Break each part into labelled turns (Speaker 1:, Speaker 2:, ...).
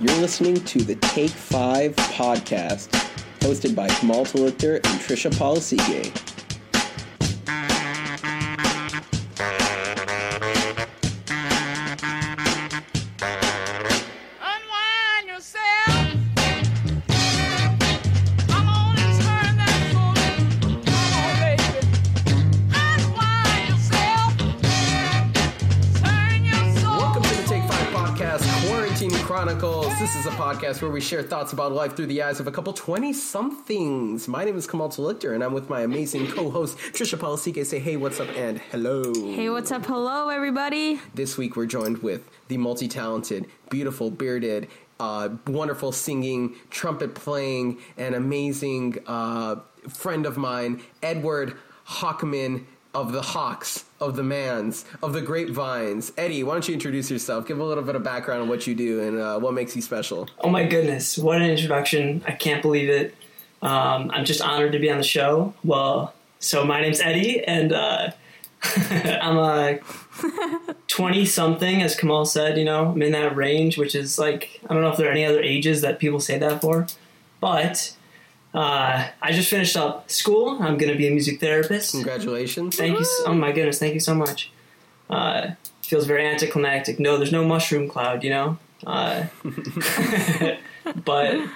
Speaker 1: You're listening to the Take Five podcast, hosted by Kamal Talikter and Trisha Polisige. Podcast where we share thoughts about life through the eyes of a couple 20 somethings. My name is Kamal Talikter, and I'm with my amazing co host, Trisha Polisige. Say hey, what's up, and hello.
Speaker 2: Hey, what's up? Hello, everybody.
Speaker 1: This week we're joined with the multi talented, beautiful, bearded, uh, wonderful singing, trumpet playing, and amazing uh, friend of mine, Edward Hochman of the Hawks, of the Mans, of the Grapevines. Eddie, why don't you introduce yourself? Give a little bit of background on what you do and uh, what makes you special.
Speaker 3: Oh my goodness, what an introduction. I can't believe it. Um, I'm just honored to be on the show. Well, so my name's Eddie, and uh, I'm a 20 something, as Kamal said, you know, I'm in that range, which is like, I don't know if there are any other ages that people say that for, but uh, I just finished up school. I'm going to be a music therapist.
Speaker 1: Congratulations.
Speaker 3: Thank you. So, oh my goodness, thank you so much. Uh, feels very anticlimactic. No, there's no mushroom cloud, you know. Uh, but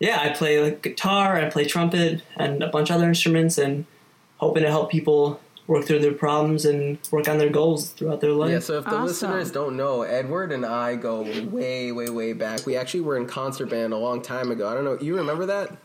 Speaker 3: yeah, I play like guitar, I play trumpet, and a bunch of other instruments, and hoping to help people work through their problems and work on their goals throughout their life.
Speaker 1: Yeah, so if the
Speaker 2: Awesome.
Speaker 1: listeners don't know, Edward and I go way, way, way back. We actually were in concert band a long time ago. I don't know. You remember that?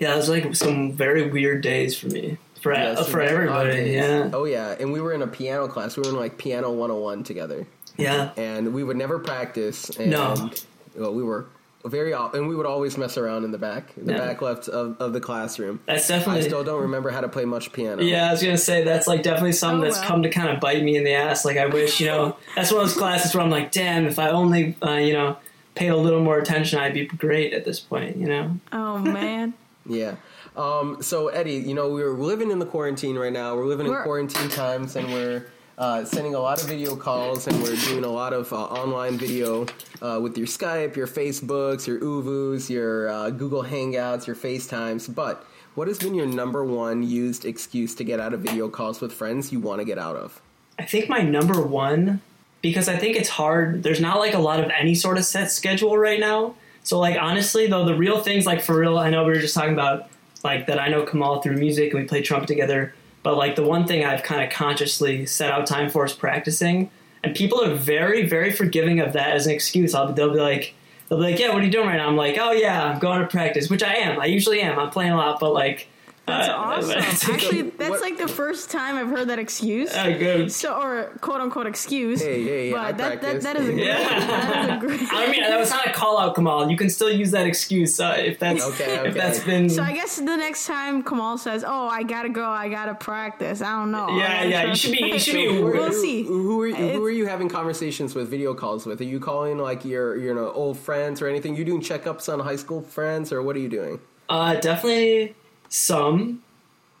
Speaker 3: Yeah, it was like some very weird days for me, for
Speaker 1: Yeah,
Speaker 3: uh, for everybody. Yeah,
Speaker 1: Oh yeah, and we were in a piano class. We were in like piano 101 together,
Speaker 3: yeah.
Speaker 1: and we would never practice. And,
Speaker 3: No.
Speaker 1: Well, we were very off, and we would always mess around in the back, the
Speaker 3: Yeah.
Speaker 1: back left of, of the classroom.
Speaker 3: That's definitely I
Speaker 1: still don't remember how to play much piano.
Speaker 3: Yeah, I was gonna say that's like definitely something
Speaker 2: Oh,
Speaker 3: that's
Speaker 2: well.
Speaker 3: come to kind of bite me in the ass. Like I wish, you know, that's one of those classes where I'm like, damn, if I only, uh, you know, paid a little more attention, I'd be great at this point. You know?
Speaker 2: Oh man.
Speaker 1: Yeah. Um, so Eddie, you know we're living in the quarantine right now. We're living in
Speaker 2: We're-
Speaker 1: quarantine times, and we're uh, sending a lot of video calls, and we're doing a lot of uh, online video uh, with your Skype, your Facebooks, your Uvus, your uh, Google Hangouts, your FaceTimes. But what has been your number one used excuse to get out of video calls with friends you want to get out of?
Speaker 3: I think my number one, because I think it's hard. There's not like a lot of any sort of set schedule right now. So like honestly, though, the real things like for real, I know we were just talking about like that. I know Kamal through music and we play trumpet together. But like the one thing I've kind of consciously set out time for is practicing. And people are very, very forgiving of that as an excuse. I'll, they'll be like, they'll be like, "Yeah, what are you doing right now?" I'm like, "Oh yeah, I'm going to practice," which I am. I usually am. I'm playing a lot, but like,
Speaker 2: That's
Speaker 3: uh,
Speaker 2: awesome. Actually, that's
Speaker 1: What-
Speaker 2: like the first time I've heard that excuse.
Speaker 3: uh.
Speaker 2: So, or quote unquote excuse.
Speaker 1: Hey, hey,
Speaker 2: but
Speaker 1: I
Speaker 2: that, that, that, is a great. That is a great.
Speaker 3: I mean, that was not a call out, Kamal. You can still use that excuse uh, if that's
Speaker 1: Okay, okay.
Speaker 3: if that's been.
Speaker 2: So I guess the next time Kamal says, "Oh, I gotta go, I gotta practice," I don't know.
Speaker 3: Yeah, yeah, you should be- you should be
Speaker 2: We'll
Speaker 1: who-
Speaker 2: see.
Speaker 1: Who are, you, who are you having conversations with, video calls with? Are you calling like your you know old friends or anything? You doing checkups on high school friends or what are you doing?
Speaker 3: uh, definitely some.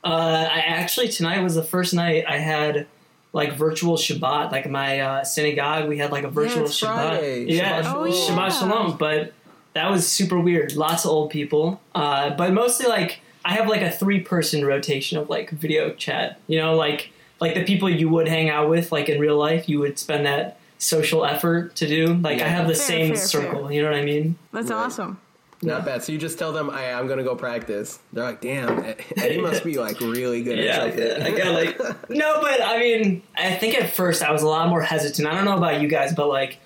Speaker 3: Uh, I actually tonight was the first night I had like virtual Shabbat. Like my uh, synagogue, we had like a virtual
Speaker 1: it's
Speaker 3: Shabbat.
Speaker 1: Friday.
Speaker 3: Yeah,
Speaker 1: Shabbat
Speaker 2: Oh, yeah.
Speaker 3: Shabbat Shalom. But that was super weird. Lots of old people, uh, but mostly like I have like a three person rotation of like video chat. You know, like like the people you would hang out with, like in real life, you would spend that social effort to do. Like
Speaker 1: Yeah.
Speaker 3: I have the
Speaker 2: Fair,
Speaker 3: same
Speaker 2: fair,
Speaker 3: circle.
Speaker 2: fair.
Speaker 3: You know what I mean?
Speaker 2: That's
Speaker 1: Right.
Speaker 2: awesome.
Speaker 1: Not bad. So you just tell them, I, I'm going to go practice. They're like, damn, Eddie must be like really good
Speaker 3: Yeah,
Speaker 1: at something.
Speaker 3: I got like no, but I mean, I think at first I was a lot more hesitant. I don't know about you guys, but like,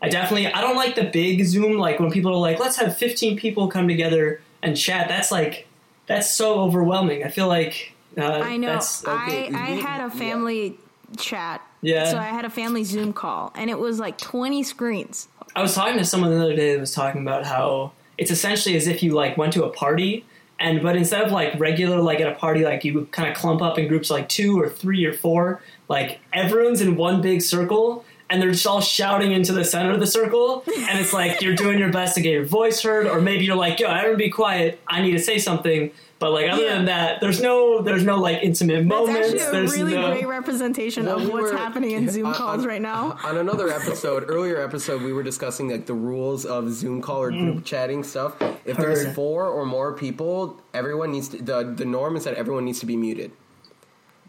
Speaker 3: I definitely I don't like the big Zoom. Like when people are like, let's have 15 people come together and chat. That's like that's so overwhelming. I feel like uh,
Speaker 2: I know.
Speaker 1: okay,
Speaker 2: I I had a
Speaker 1: yeah.
Speaker 2: family chat.
Speaker 3: Yeah.
Speaker 2: So I had a family Zoom call, and it was like 20 screens.
Speaker 3: I was talking to someone the other day that was talking about how it's essentially as if you like went to a party and but instead of like regular like at a party like you kind of clump up in groups like two or three or four like everyone's in one big circle and they're just all shouting into the center of the circle, and it's like you're doing your best to get your voice heard, or maybe you're like, yo, everyone be quiet, I need to say something. But like other
Speaker 2: Yeah.
Speaker 3: than that, there's no there's no like intimate
Speaker 2: That's
Speaker 3: moments.
Speaker 2: actually a
Speaker 3: there's
Speaker 2: really
Speaker 3: no
Speaker 2: great representation
Speaker 1: Well,
Speaker 2: of
Speaker 1: we
Speaker 2: what's
Speaker 1: were-
Speaker 2: happening in Zoom
Speaker 1: on-
Speaker 2: calls
Speaker 1: on-
Speaker 2: right now.
Speaker 1: On another episode, earlier episode, we were discussing like the rules of Zoom call or group chatting stuff. If there's
Speaker 3: Mm.
Speaker 1: Four or more people, everyone needs to. the The norm is that everyone needs to be muted.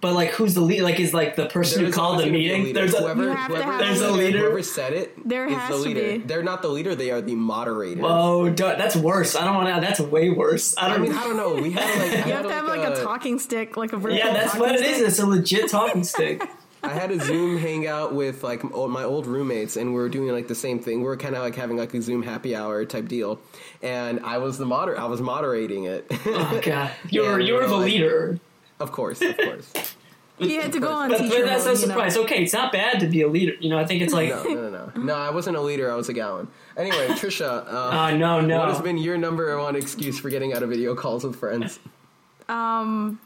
Speaker 3: But like, who's the lead? Like, is like the person who
Speaker 1: There's
Speaker 3: called
Speaker 1: always
Speaker 3: the
Speaker 1: gonna be a
Speaker 3: meeting?
Speaker 1: leader.
Speaker 3: There's a
Speaker 1: whoever,
Speaker 2: You have to
Speaker 1: whoever,
Speaker 2: have
Speaker 3: There's a leader.
Speaker 1: Whoever said it
Speaker 2: There
Speaker 1: is
Speaker 2: has
Speaker 1: the
Speaker 2: to
Speaker 1: leader.
Speaker 2: be.
Speaker 1: They're not the leader. They are the moderator.
Speaker 3: oh, duh, that's worse. I don't want to. That's way worse. I
Speaker 1: I
Speaker 3: don't.
Speaker 1: mean, I don't know. We had like I
Speaker 2: You
Speaker 1: had
Speaker 2: have to have like a talking stick, like a virtual
Speaker 3: yeah, that's
Speaker 2: talking
Speaker 3: what it
Speaker 2: stick.
Speaker 3: is. It's a legit talking stick.
Speaker 1: I had a Zoom hangout with like m- my old roommates, and we were doing like the same thing. We were kind of like having like a Zoom happy hour type deal, and I was the moder. I was moderating it.
Speaker 3: Oh god, you were
Speaker 1: Yeah,
Speaker 3: you were the
Speaker 1: like-
Speaker 3: leader.
Speaker 1: Of course, of course.
Speaker 2: He had to go on
Speaker 3: But, but that's no
Speaker 2: mode, you know.
Speaker 3: surprise. Okay, it's not bad to be a leader. You know, I think it's like,
Speaker 1: No, no, no, no. No, I wasn't a leader. I was a gallon. Anyway, Trisha, uh,
Speaker 3: oh no, no.
Speaker 1: what has been your number one excuse for getting out of video calls with friends?
Speaker 2: Um,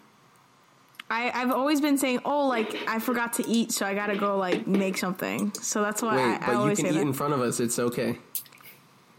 Speaker 2: I I've always been saying, oh, like I forgot to eat, so I gotta go like make something. So that's why
Speaker 1: Wait,
Speaker 2: I, I
Speaker 1: but you can
Speaker 2: say
Speaker 1: eat
Speaker 2: that.
Speaker 1: in front of us. It's okay.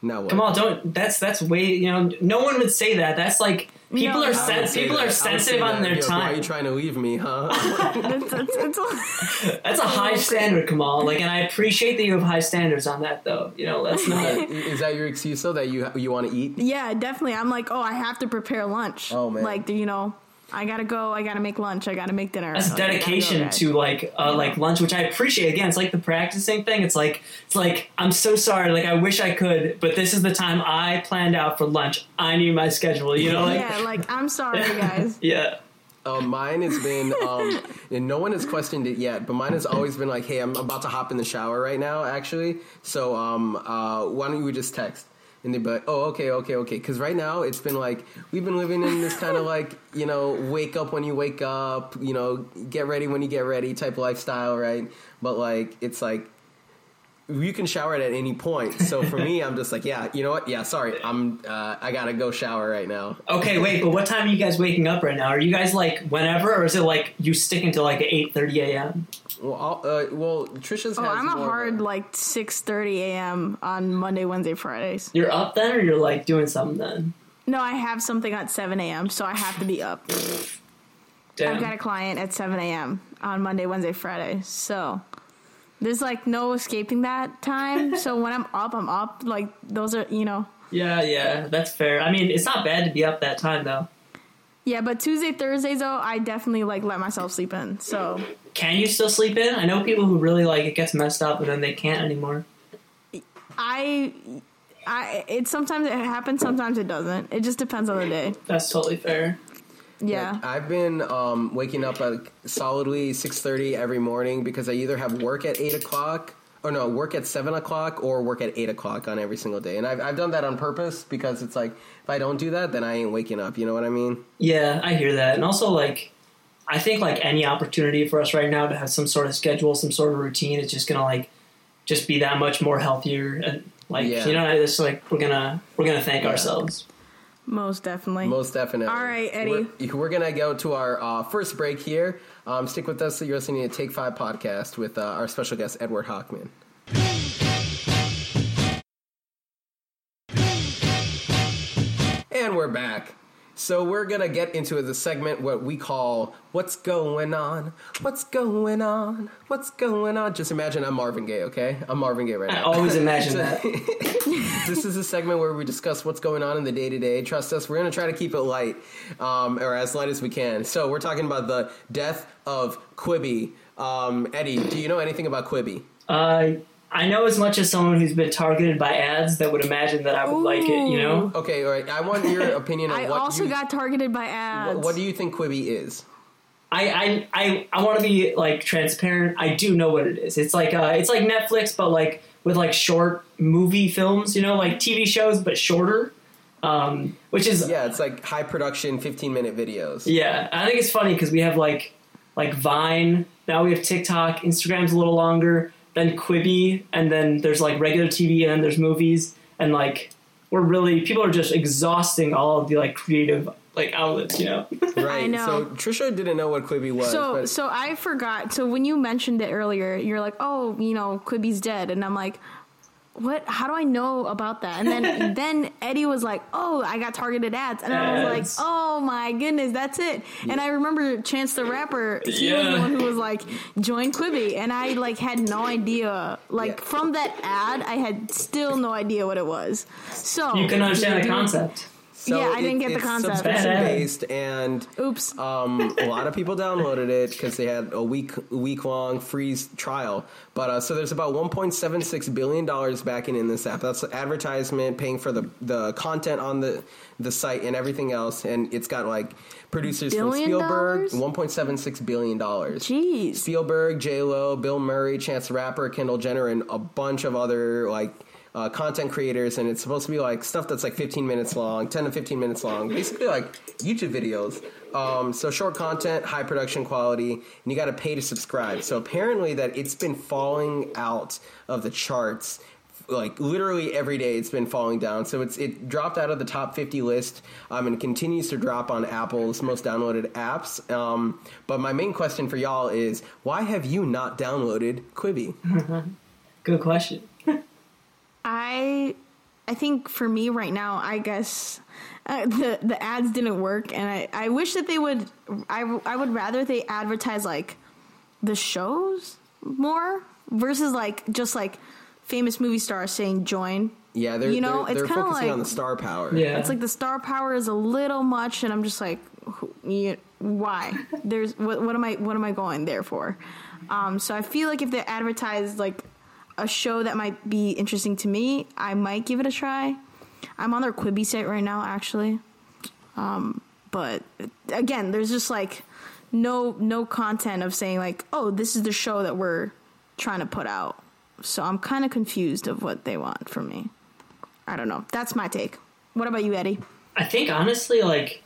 Speaker 1: Now what?
Speaker 3: Come on, don't. That's that's way. You know, no one would say that. That's like people
Speaker 2: No.
Speaker 3: are
Speaker 2: I
Speaker 1: I
Speaker 3: sen- people
Speaker 1: that.
Speaker 3: Are sensitive on
Speaker 1: that.
Speaker 3: their
Speaker 1: Yo, Why are you trying to leave me, huh?
Speaker 2: It's, it's, it's a-
Speaker 3: That's a high standard, Kamal. Like, and I appreciate that you have high standards on that, though. You know, that's not.
Speaker 1: Is that your excuse though that you you want to eat?
Speaker 2: yeah, definitely. I'm like, oh, I have to prepare lunch.
Speaker 1: Oh, man.
Speaker 2: like you know, I gotta go. I gotta make lunch. I gotta make dinner.
Speaker 3: That's
Speaker 2: Like, I gotta go,
Speaker 3: dedication to like uh, like lunch, which I appreciate. Again, it's like the practicing thing. It's like it's like I'm so sorry. Like I wish I could, but this is the time I planned out for lunch. I need my schedule. You know, like
Speaker 2: yeah, like I'm sorry, guys.
Speaker 3: yeah.
Speaker 1: Um, mine has been, um, and no one has questioned it yet, but mine has always been like, hey, I'm about to hop in the shower right now, actually. So um, uh, why don't you just text? And they'd be like, oh, okay, okay, okay. Because right now it's been like, we've been living in this kind of like, you know, wake up when you wake up, you know, get ready when you get ready type lifestyle, right? But like, it's like, you can shower at any point. So for me, I'm just like, yeah, you know what? Yeah, sorry, I'm, uh, I gotta go shower right now.
Speaker 3: Okay, wait, but what time are you guys waking up right now? Are you guys like whenever, or is it like you sticking to like eight thirty a.m.?
Speaker 1: Well, I'll, uh, well, Trisha's.
Speaker 2: Oh,
Speaker 1: has
Speaker 2: I'm a
Speaker 1: more of
Speaker 2: hard like 6:30 a.m. on Monday, Wednesday, Fridays.
Speaker 3: You're up then, or you're like doing something then?
Speaker 2: No, I have something at 7 a.m., so I have to be up.
Speaker 3: Damn.
Speaker 2: I've got a client at 7 a.m. on Monday, Wednesday, Friday. So there's like no escaping that time. so when I'm up, I'm up. Like those are, you know.
Speaker 3: yeah, yeah, that's fair. I mean, it's not bad to be up that time though.
Speaker 2: Yeah, but Tuesday, Thursdays though, I definitely like let myself sleep in. So
Speaker 3: Can you still sleep in? I know people who really like it gets messed up and then they can't anymore.
Speaker 2: I, I, it sometimes it happens, sometimes it doesn't. It just depends on the day.
Speaker 3: That's totally fair.
Speaker 2: Yeah.
Speaker 1: Like, I've been um, waking up at solidly six thirty every morning because I either have work at eight o'clock or no work at seven o'clock or work at eight o'clock on every single day, and I've I've done that on purpose because it's like if I don't do that, then I ain't waking up. You know what I mean?
Speaker 3: Yeah, I hear that. And also, like, I think, like, any opportunity for us right now to have some sort of schedule, some sort of routine, is just gonna, like, just be that much more healthier. And, like,
Speaker 1: Yeah.
Speaker 3: you know, it's like, we're gonna, we're gonna thank
Speaker 1: Yeah.
Speaker 3: ourselves.
Speaker 2: Most definitely.
Speaker 1: Most definitely.
Speaker 2: All right, Eddie.
Speaker 1: We're, we're gonna go to our uh, first break here. Um, stick with us. You're listening to Take Five podcast with uh, our special guest Edward Hochman. And we're back. So we're gonna get into the segment what we call "What's going on? What's going on? What's going on?" Just imagine I'm Marvin Gaye, okay? I'm Marvin Gaye right
Speaker 3: I
Speaker 1: now.
Speaker 3: always imagine that.
Speaker 1: this is a segment where we discuss what's going on in the day to day. Trust us, we're going to try to keep it light, um, or as light as we can. So we're talking about the death of Quibi. Um, Eddie, do you know anything about Quibi?
Speaker 3: Uh, I know as much as someone who's been targeted by ads that would imagine that I would like it, you know?
Speaker 1: Okay, all right. I want your opinion on
Speaker 2: I
Speaker 1: what
Speaker 2: also
Speaker 1: you,
Speaker 2: got targeted by
Speaker 1: what,
Speaker 2: ads.
Speaker 1: what do you think Quibi is?
Speaker 3: I I I, I want to be like transparent. I do know what it is. It's like uh, it's like Netflix, but like with like short movie films, you know, like TV shows but shorter. Um, which is
Speaker 1: Yeah, it's like high production, 15 minute videos.
Speaker 3: yeah. I think it's funny because we have like like Vine. Now we have TikTok. Instagram's a little longer. Then Quibi, and then there's like regular TV, and then there's movies, and like we're really people are just exhausting all of the like creative like outlets, you know.
Speaker 1: Right.
Speaker 2: I know.
Speaker 1: So Trisha didn't know what Quibi was.
Speaker 2: So
Speaker 1: but
Speaker 2: so I forgot. So when you mentioned it earlier, you're like, "Oh, you know, Quibi's dead," and I'm like, "What? How do I know about that?" And then then Eddie was like, "Oh, I got targeted ads," and I was like, "Oh my goodness, that's it." And I remember Chance the Rapper. He was the one who was like, "Join Quibi," and I like had no idea. Like
Speaker 1: Yeah.
Speaker 2: from that ad, I had still no idea what it was. So
Speaker 3: You can understand the concept.
Speaker 1: So
Speaker 2: yeah, I didn't
Speaker 1: it-
Speaker 2: get the concept.
Speaker 1: Subscription based, and
Speaker 2: Oops.
Speaker 1: um, a lot of people downloaded it because they had a week week long free trial. But uh, so there's about 1.76 billion dollars backing in this app. That's advertisement, paying for the the content on the the site and everything else. And it's got like producers from Spielberg, 1.76 billion dollars.
Speaker 2: Jeez.
Speaker 1: Spielberg, J Lo, Bill Murray, Chance the Rapper, Kendall Jenner, and a bunch of other like uh, content creators. And it's supposed to be like stuff that's like 15 minutes long, 10 to 15 minutes long, basically like YouTube videos. Um, so short content, high production quality, and you got to pay to subscribe. So apparently that it's been falling out of the charts. Like literally every day, it's been falling down. So it's it dropped out of the top 50 list, um, and continues to drop on Apple's most downloaded apps. Um, but my main question for y'all is, why have you not downloaded Quibi?
Speaker 3: Good question.
Speaker 2: I I think for me right now, I guess uh, the the ads didn't work, and I, I wish that they would. I, I would rather they advertise like the shows more versus like just like famous movie stars saying join.
Speaker 1: Yeah, they're
Speaker 2: You know,
Speaker 1: they're,
Speaker 2: it's
Speaker 1: they're
Speaker 2: kinda like-
Speaker 1: on the star power.
Speaker 3: Yeah.
Speaker 2: It's like the star power is a little much, and I'm just like, who- you, why? There's what, what am I what am I going there for? Um, so I feel like if they advertise like a show that might be interesting to me, I might give it a try. I'm on their Quibi site right now, actually. Um, but again, there's just like no no content of saying like, oh, this is the show that we're trying to put out. So I'm kind of confused of what they want from me. I don't know. That's my take. What about you, Eddie?
Speaker 3: I think honestly, like,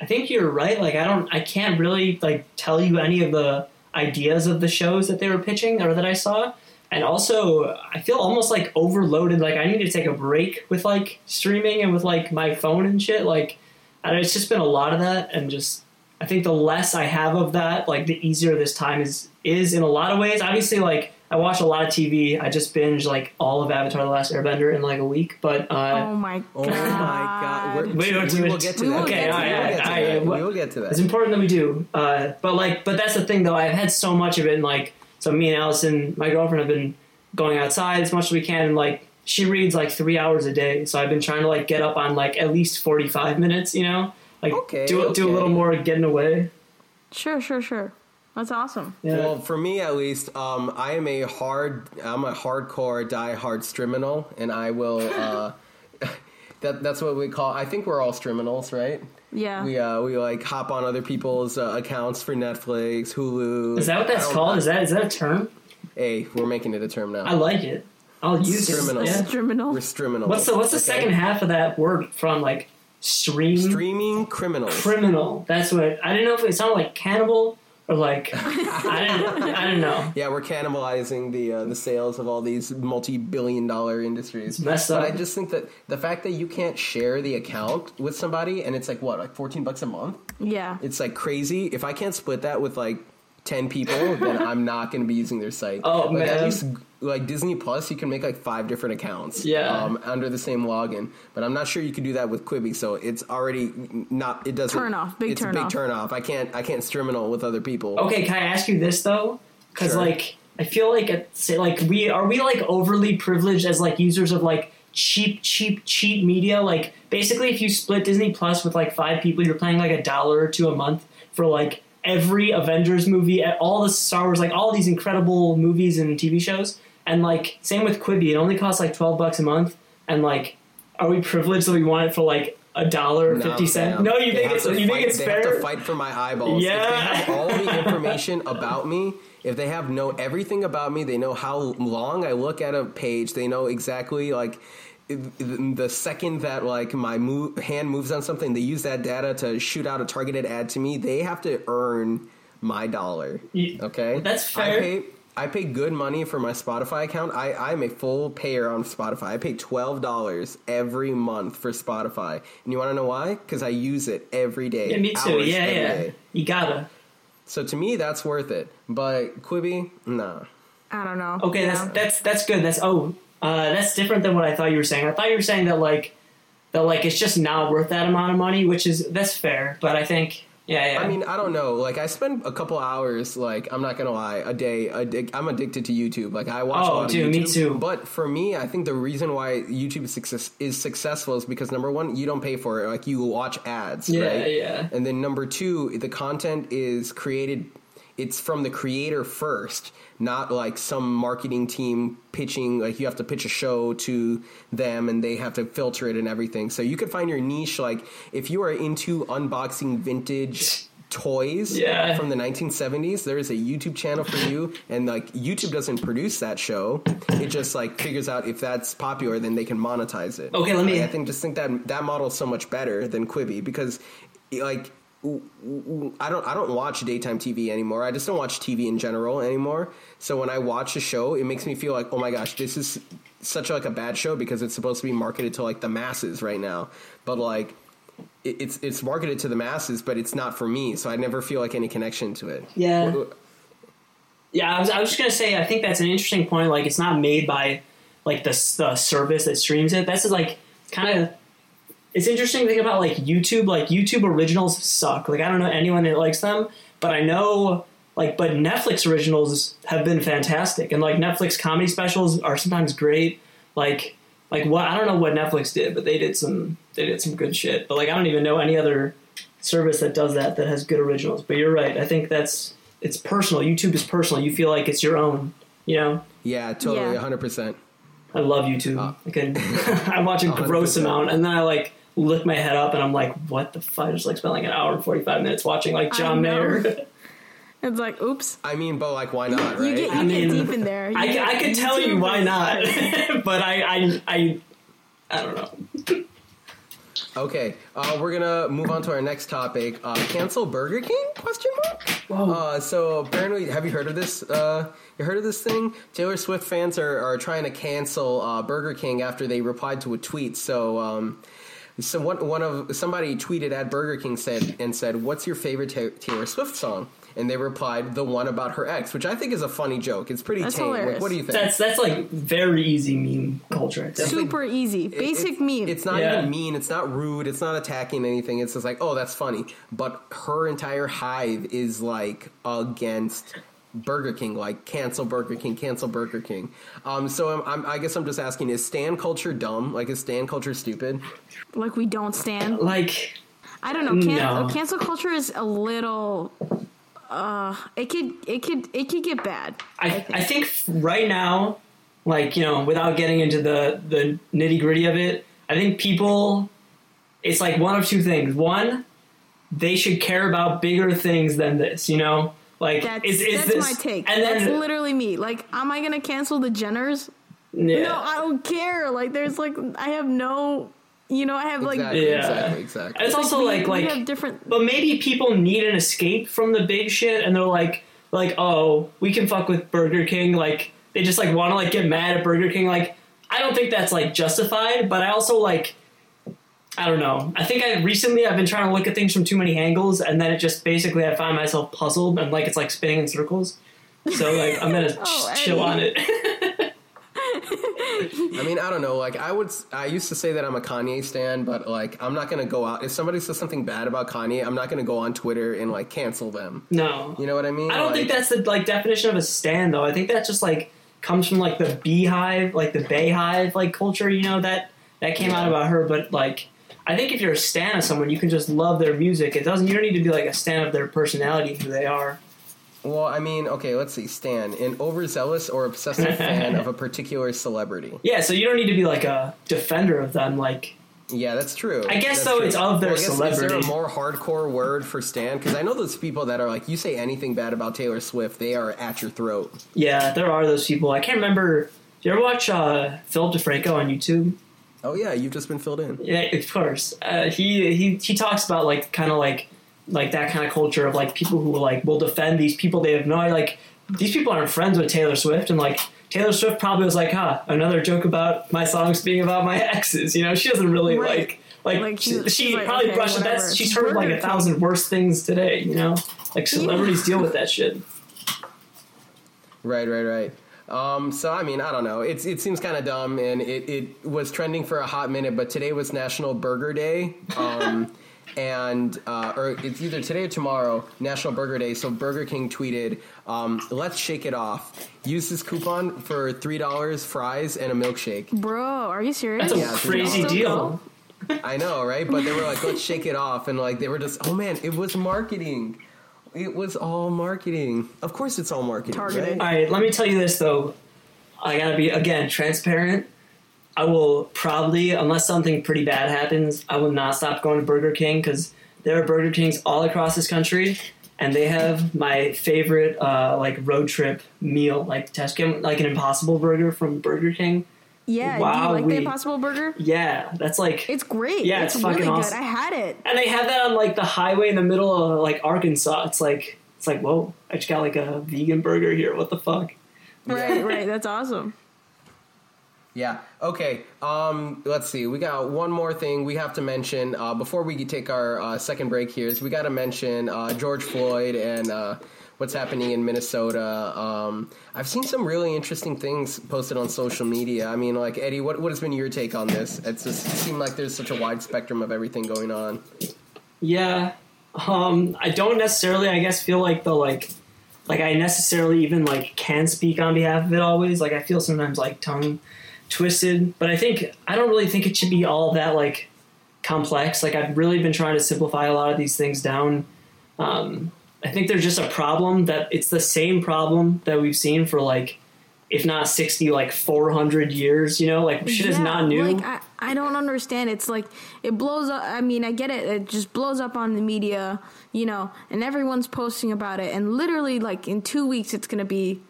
Speaker 3: I think you're right. Like, I don't, I can't really like tell you any of the ideas of the shows that they were pitching or that I saw. And also, I feel almost like overloaded. Like, I need to take a break with like streaming and with like my phone and shit. Like, and it's just been a lot of that. And just, I think the less I have of that, like, the easier this time is is in a lot of ways. Obviously, like. I watch a lot of TV. I just binge like all of Avatar: The Last Airbender in like a week. But uh,
Speaker 2: Oh my god, Oh
Speaker 1: my god! We're,
Speaker 3: Wait, wait,
Speaker 1: we
Speaker 3: wait.
Speaker 1: will get to that.
Speaker 3: Okay,
Speaker 2: get to
Speaker 3: all right,
Speaker 1: we will get to that.
Speaker 3: What-
Speaker 1: We will get to
Speaker 3: It's important that we do. Uh, but like, but that's the thing though. I've had so much of it, and like, so me and Allison, my girlfriend, have been going outside as much as we can, and like, she reads like three hours a day. So I've been trying to like get up on like at least forty five minutes. You know, like
Speaker 1: Okay,
Speaker 3: do do a little more getting away.
Speaker 2: Sure, sure, sure. That's awesome.
Speaker 3: Yeah.
Speaker 1: Well, for me at least, um, I am a hard, I'm a hardcore, die-hard striminal, and I will. Uh, that that's what we call. I think we're all striminals, right?
Speaker 2: Yeah.
Speaker 1: We uh, we like hop on other people's uh, accounts for Netflix, Hulu.
Speaker 3: is that what that's
Speaker 1: I don't-
Speaker 3: called? Is that is that a term?
Speaker 1: Hey, we're making it a term now.
Speaker 3: I like it. I'll use it.
Speaker 1: Criminals.
Speaker 3: Yeah.
Speaker 2: Criminal.
Speaker 1: we're striminals.
Speaker 3: What's the what's the
Speaker 1: okay?
Speaker 3: second half of that word from? Like stream
Speaker 1: Streaming criminals.
Speaker 3: criminal. That's what I didn't know if it sounded like cannibal or like I don't, I didn't know.
Speaker 1: Yeah, we're cannibalizing the uh, the sales of all these multi-billion-dollar industries.
Speaker 3: It's messed
Speaker 1: But
Speaker 3: up.
Speaker 1: I just think that the fact that you can't share the account with somebody, and it's like what, like fourteen bucks a month?
Speaker 2: yeah.
Speaker 1: It's like crazy. If I can't split that with like ten people, then I'm not going to be using their site.
Speaker 3: Oh,
Speaker 1: like, At
Speaker 3: man.
Speaker 1: least like Disney Plus, you can make like five different accounts.
Speaker 3: Yeah.
Speaker 1: Um, under the same login, but I'm not sure you can do that with Quibi. So it's already not. It doesn't
Speaker 2: Turn off. Big
Speaker 1: it's
Speaker 2: turn
Speaker 1: a big
Speaker 2: off.
Speaker 1: turn off. I can't. I can't streaminal with other people.
Speaker 3: Okay, can I ask you this though? Because
Speaker 1: Sure.
Speaker 3: like I feel like it's like we are we like overly privileged as like users of like cheap, cheap, cheap media. Like basically, if you split Disney Plus with like five people, you're paying like a dollar or two a month for like every Avengers movie, all the Star Wars, like all these incredible movies and TV shows. And like same with Quibi, it only costs like twelve bucks a month. And like, are we privileged that we want it for like a dollar or fifty cents? No, you
Speaker 1: They
Speaker 3: think it's you
Speaker 1: fight,
Speaker 3: think it's
Speaker 1: they
Speaker 3: fair?
Speaker 1: have to fight for my eyeballs.
Speaker 3: Yeah.
Speaker 1: If they have all the information about me, if they have know everything about me, they know how long I look at a page. They know exactly like the second that like my move, hand moves on something, they use that data to shoot out a targeted ad to me. They have to earn my dollar. Okay,
Speaker 3: That's
Speaker 1: I
Speaker 3: fair.
Speaker 1: pay. I pay good money for my Spotify account. I I'm a full payer on Spotify. I pay twelve dollars every month for Spotify, and you want to know why? Because I use it every day.
Speaker 3: Yeah, me too.
Speaker 1: hours
Speaker 3: Yeah, yeah.
Speaker 1: day.
Speaker 3: You gotta.
Speaker 1: So to me, that's worth it. But Quibi, nah.
Speaker 2: I don't know.
Speaker 3: Okay,
Speaker 2: Yeah.
Speaker 3: that's that's that's good. That's oh, uh, that's different than what I thought you were saying. I thought you were saying that like that like it's just not worth that amount of money, which is that's fair. But I think yeah, yeah.
Speaker 1: I mean, I don't know. Like, I spend a couple hours. Like, I'm not gonna lie, a day. Addic- I'm addicted to YouTube. Like, I watch. a
Speaker 3: Oh,
Speaker 1: lot
Speaker 3: dude,
Speaker 1: of
Speaker 3: me
Speaker 1: YouTube.
Speaker 3: too.
Speaker 1: But for me, I think the reason why YouTube is, success- is successful is because number one, you don't pay for it. Like, you watch ads.
Speaker 3: Yeah,
Speaker 1: right?
Speaker 3: yeah.
Speaker 1: And then number two, the content is created. It's from the creator first, not like some marketing team pitching. Like you have to pitch a show to them, and they have to filter it and everything. So you could find your niche. Like if you are into unboxing vintage toys
Speaker 3: Yeah.
Speaker 1: from the 1970s there is a youtube channel for you and like youtube doesn't produce that show it just like figures out if that's popular then they can monetize it
Speaker 3: Okay, let me-
Speaker 1: Like, i think just think that that model is so much better than quibi because like I don't I don't watch daytime TV anymore. I just don't watch TV in general anymore. So when I watch a show, it makes me feel like, oh my gosh, this is such like a bad show because it's supposed to be marketed to like the masses right now. But like it, it's it's marketed to the masses, but it's not for me. So I never feel like any connection to it.
Speaker 3: Yeah. Yeah, I was, I was just gonna say, I think that's an interesting point. Like, it's not made by like the the service that streams it. That's just, like kind of. It's interesting to think about like YouTube. Like YouTube originals suck. Like I don't know anyone that likes them, but I know like but Netflix originals have been fantastic, and like Netflix comedy specials are sometimes great. Like like what I don't know what Netflix did, but they did some they did some good shit. But like I don't even know any other service that does that that has good originals. But you're right. I think that's it's personal. YouTube is personal. You feel like it's your own. You know.
Speaker 1: Yeah, totally,
Speaker 2: Yeah.
Speaker 1: hundred percent.
Speaker 3: I love YouTube.
Speaker 1: Uh,
Speaker 3: I can I watch a gross
Speaker 1: 100%.
Speaker 3: amount, and then I like lift my head up, and I'm like, "What the fuck?" I just like spent like an hour and forty five minutes watching like John
Speaker 2: know.
Speaker 3: Mayer.
Speaker 2: It's like, oops.
Speaker 1: I mean, but like, why not,
Speaker 2: You get, you
Speaker 3: I mean,
Speaker 2: deep in there.
Speaker 3: I,
Speaker 2: get-
Speaker 3: I could tell you why not, but I, I I I don't know.
Speaker 1: Okay, uh, we're gonna move on to our next topic. Uh, cancel Burger King? Question mark.
Speaker 3: Whoa.
Speaker 1: Uh, so apparently, have you heard of this? Uh, you heard of this thing? Taylor Swift fans are, are trying to cancel uh, Burger King after they replied to a tweet. So, um, so one one of somebody tweeted at Burger King said and said, "What's your favorite Taylor Swift song?" And they replied, "The one about her ex," which I think is a funny joke. It's pretty
Speaker 2: That's
Speaker 1: tame. Like,
Speaker 2: hilarious.
Speaker 1: what do you think?
Speaker 3: That's that's like very easy meme culture. Definitely.
Speaker 2: Super easy.
Speaker 1: It-
Speaker 2: Basic
Speaker 1: it's,
Speaker 2: meme.
Speaker 1: It's not
Speaker 3: Yeah.
Speaker 1: even mean. It's not rude. It's not attacking anything. It's just like, oh, that's funny. But her entire hive is like against Burger King. Like, cancel Burger King. Cancel Burger King. Um, so I'm, I'm, I guess I'm just asking: Is stan culture dumb? Like, is stan culture stupid?
Speaker 2: like we don't stand.
Speaker 3: Like
Speaker 2: I don't know. Can-
Speaker 3: No.
Speaker 2: Cancel culture is a little. Uh, it could it could it could get bad.
Speaker 3: I, I think right now, like you know, without getting into the the nitty gritty of it, I think people, it's like one of two things. One, they should care about bigger things than this. You know, like
Speaker 2: That's
Speaker 3: is, is
Speaker 2: that's
Speaker 3: this,
Speaker 2: my take.
Speaker 3: And then
Speaker 2: that's literally me. Like, am I gonna cancel the Jenners?
Speaker 3: yeah.
Speaker 2: No, I don't care. Like, there's like I have no. You know, I have like.
Speaker 1: exactly.
Speaker 3: Yeah.
Speaker 1: Exactly. Exactly.
Speaker 3: it's also
Speaker 2: we,
Speaker 3: like
Speaker 2: we
Speaker 3: like
Speaker 2: have different.
Speaker 3: But maybe people need an escape from the big shit, and they're like, like, oh, we can fuck with Burger King. Like, they just like want to like get mad at Burger King. Like, I don't think that's like justified. But I also like, I don't know. I think I recently I've been trying to look at things from too many angles, and then it just basically I find myself puzzled and like it's like spinning in circles. So like I'm gonna
Speaker 2: Oh,
Speaker 3: ch- chill on it.
Speaker 1: I mean, I don't know. Like, I would. I used to say that I'm a Kanye stan, but like, I'm not gonna go out. If somebody says something bad about Kanye, I'm not gonna go on Twitter and like cancel them.
Speaker 3: no,
Speaker 1: You know what I mean?
Speaker 3: I don't think that's the like definition of a stand though. I think that just like comes from like the beehive, like the Beyhive like culture, you know, that that came out about her, but like I think if you're a stan of someone, you can just love their music. It doesn't you don't need to be like a stan of their personality who they are.
Speaker 1: Well, I mean, okay, let's see. Stan, an overzealous or obsessive fan of a particular celebrity.
Speaker 3: Yeah, so you don't need to be like a defender of them like
Speaker 1: Yeah, that's true.
Speaker 3: I guess,
Speaker 1: That's
Speaker 3: though,
Speaker 1: true.
Speaker 3: it's of their
Speaker 1: Well, guess, Is there a more hardcore word for Stan? Because I know those people that are like, you say anything bad about Taylor Swift, they are at your throat.
Speaker 3: Yeah, there are those people. I can't remember do you ever watch uh, Philip DeFranco on YouTube?
Speaker 1: Oh yeah, you've just been filled in.
Speaker 3: Yeah, of course. Uh, he he he talks about like kind of like like that kind of culture of like people who like will defend these people they have no idea like these people aren't friends with Taylor Swift, and like Taylor Swift probably was like, huh, another joke about my songs being about my exes. You know, she doesn't really
Speaker 2: Right.
Speaker 3: like. Like,
Speaker 2: Like,
Speaker 3: she,
Speaker 2: she's-
Speaker 3: she
Speaker 2: like,
Speaker 3: probably
Speaker 2: okay,
Speaker 3: brushed
Speaker 2: whatever.
Speaker 3: that. She's heard like a thousand worse things today. You know, like celebrities deal with that shit.
Speaker 1: Right, right, right. Um, so I mean, I don't know. It's it seems kind of dumb, and it, it was trending for a hot minute. But today was National Burger Day, um, and uh, or it's either today or tomorrow, National Burger Day. So Burger King tweeted, um, "Let's shake it off. Use this coupon for three dollars fries and a milkshake."
Speaker 2: Bro, are you serious?
Speaker 3: That's a
Speaker 1: Yeah,
Speaker 3: crazy
Speaker 1: $3.
Speaker 3: deal.
Speaker 1: I know, right? But they were like, "Let's shake it off," and like they were just, "Oh man, it was marketing." It was all marketing. Of course, it's all marketing.
Speaker 2: Targeted.
Speaker 1: right?
Speaker 3: All right, let me tell you this though. I gotta be again transparent. I will probably, unless something pretty bad happens, I will not stop going to Burger King because there are Burger Kings all across this country, and they have my favorite uh, like road trip meal, like Teshkin, like an Impossible Burger from Burger King.
Speaker 2: Yeah, do you like
Speaker 3: we-
Speaker 2: the Impossible Burger?
Speaker 3: Yeah, that's like,
Speaker 2: It's great.
Speaker 3: Yeah,
Speaker 2: it's,
Speaker 3: it's
Speaker 2: really
Speaker 3: fucking
Speaker 2: good.
Speaker 3: awesome.
Speaker 2: I had it.
Speaker 3: and they have that on like the highway in the middle of like Arkansas. It's like, it's like, whoa, I just got like a vegan burger here. What the fuck?
Speaker 2: Right, right. That's awesome.
Speaker 1: Yeah. Okay. Um, let's see. We got one more thing we have to mention uh, before we take our uh, second break here. Is we got to mention uh, George Floyd and uh, what's happening in Minnesota. Um, I've seen some really interesting things posted on social media. I mean, like Eddie, what what has been your take on this? It's just it seemed like there's such a wide spectrum of everything going on.
Speaker 3: Yeah. Um, I don't necessarily, I guess, feel like the like, like I necessarily even like can speak on behalf of it always. Like I feel sometimes like tongue twisted, but I think I don't really think it should be all that like complex. Like I've really been trying to simplify a lot of these things down. Um, I think there's just a problem that it's the same problem that we've seen for like, if not sixty, like four hundred years. You know, like shit is not new.
Speaker 2: Like I, I don't understand. It's like it blows up. I mean, I get it. It just blows up on the media, you know, and everyone's posting about it. And literally, like in two weeks, it's gonna be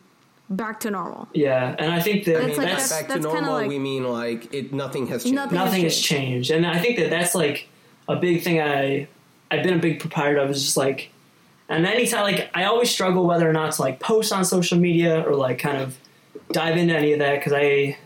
Speaker 2: back to normal.
Speaker 3: yeah, and I think that
Speaker 2: It's
Speaker 1: I mean,
Speaker 2: like
Speaker 1: that's,
Speaker 2: that's-
Speaker 1: back to
Speaker 2: that's kinda
Speaker 1: normal.
Speaker 2: like-
Speaker 1: we mean like it. Nothing has changed.
Speaker 2: Nothing-
Speaker 3: nothing
Speaker 2: has
Speaker 3: has changed and i think that that's like a big thing i i've been a big proponent of is just like and anytime like i always struggle whether or not to like post on social media or like kind of dive into any of that because i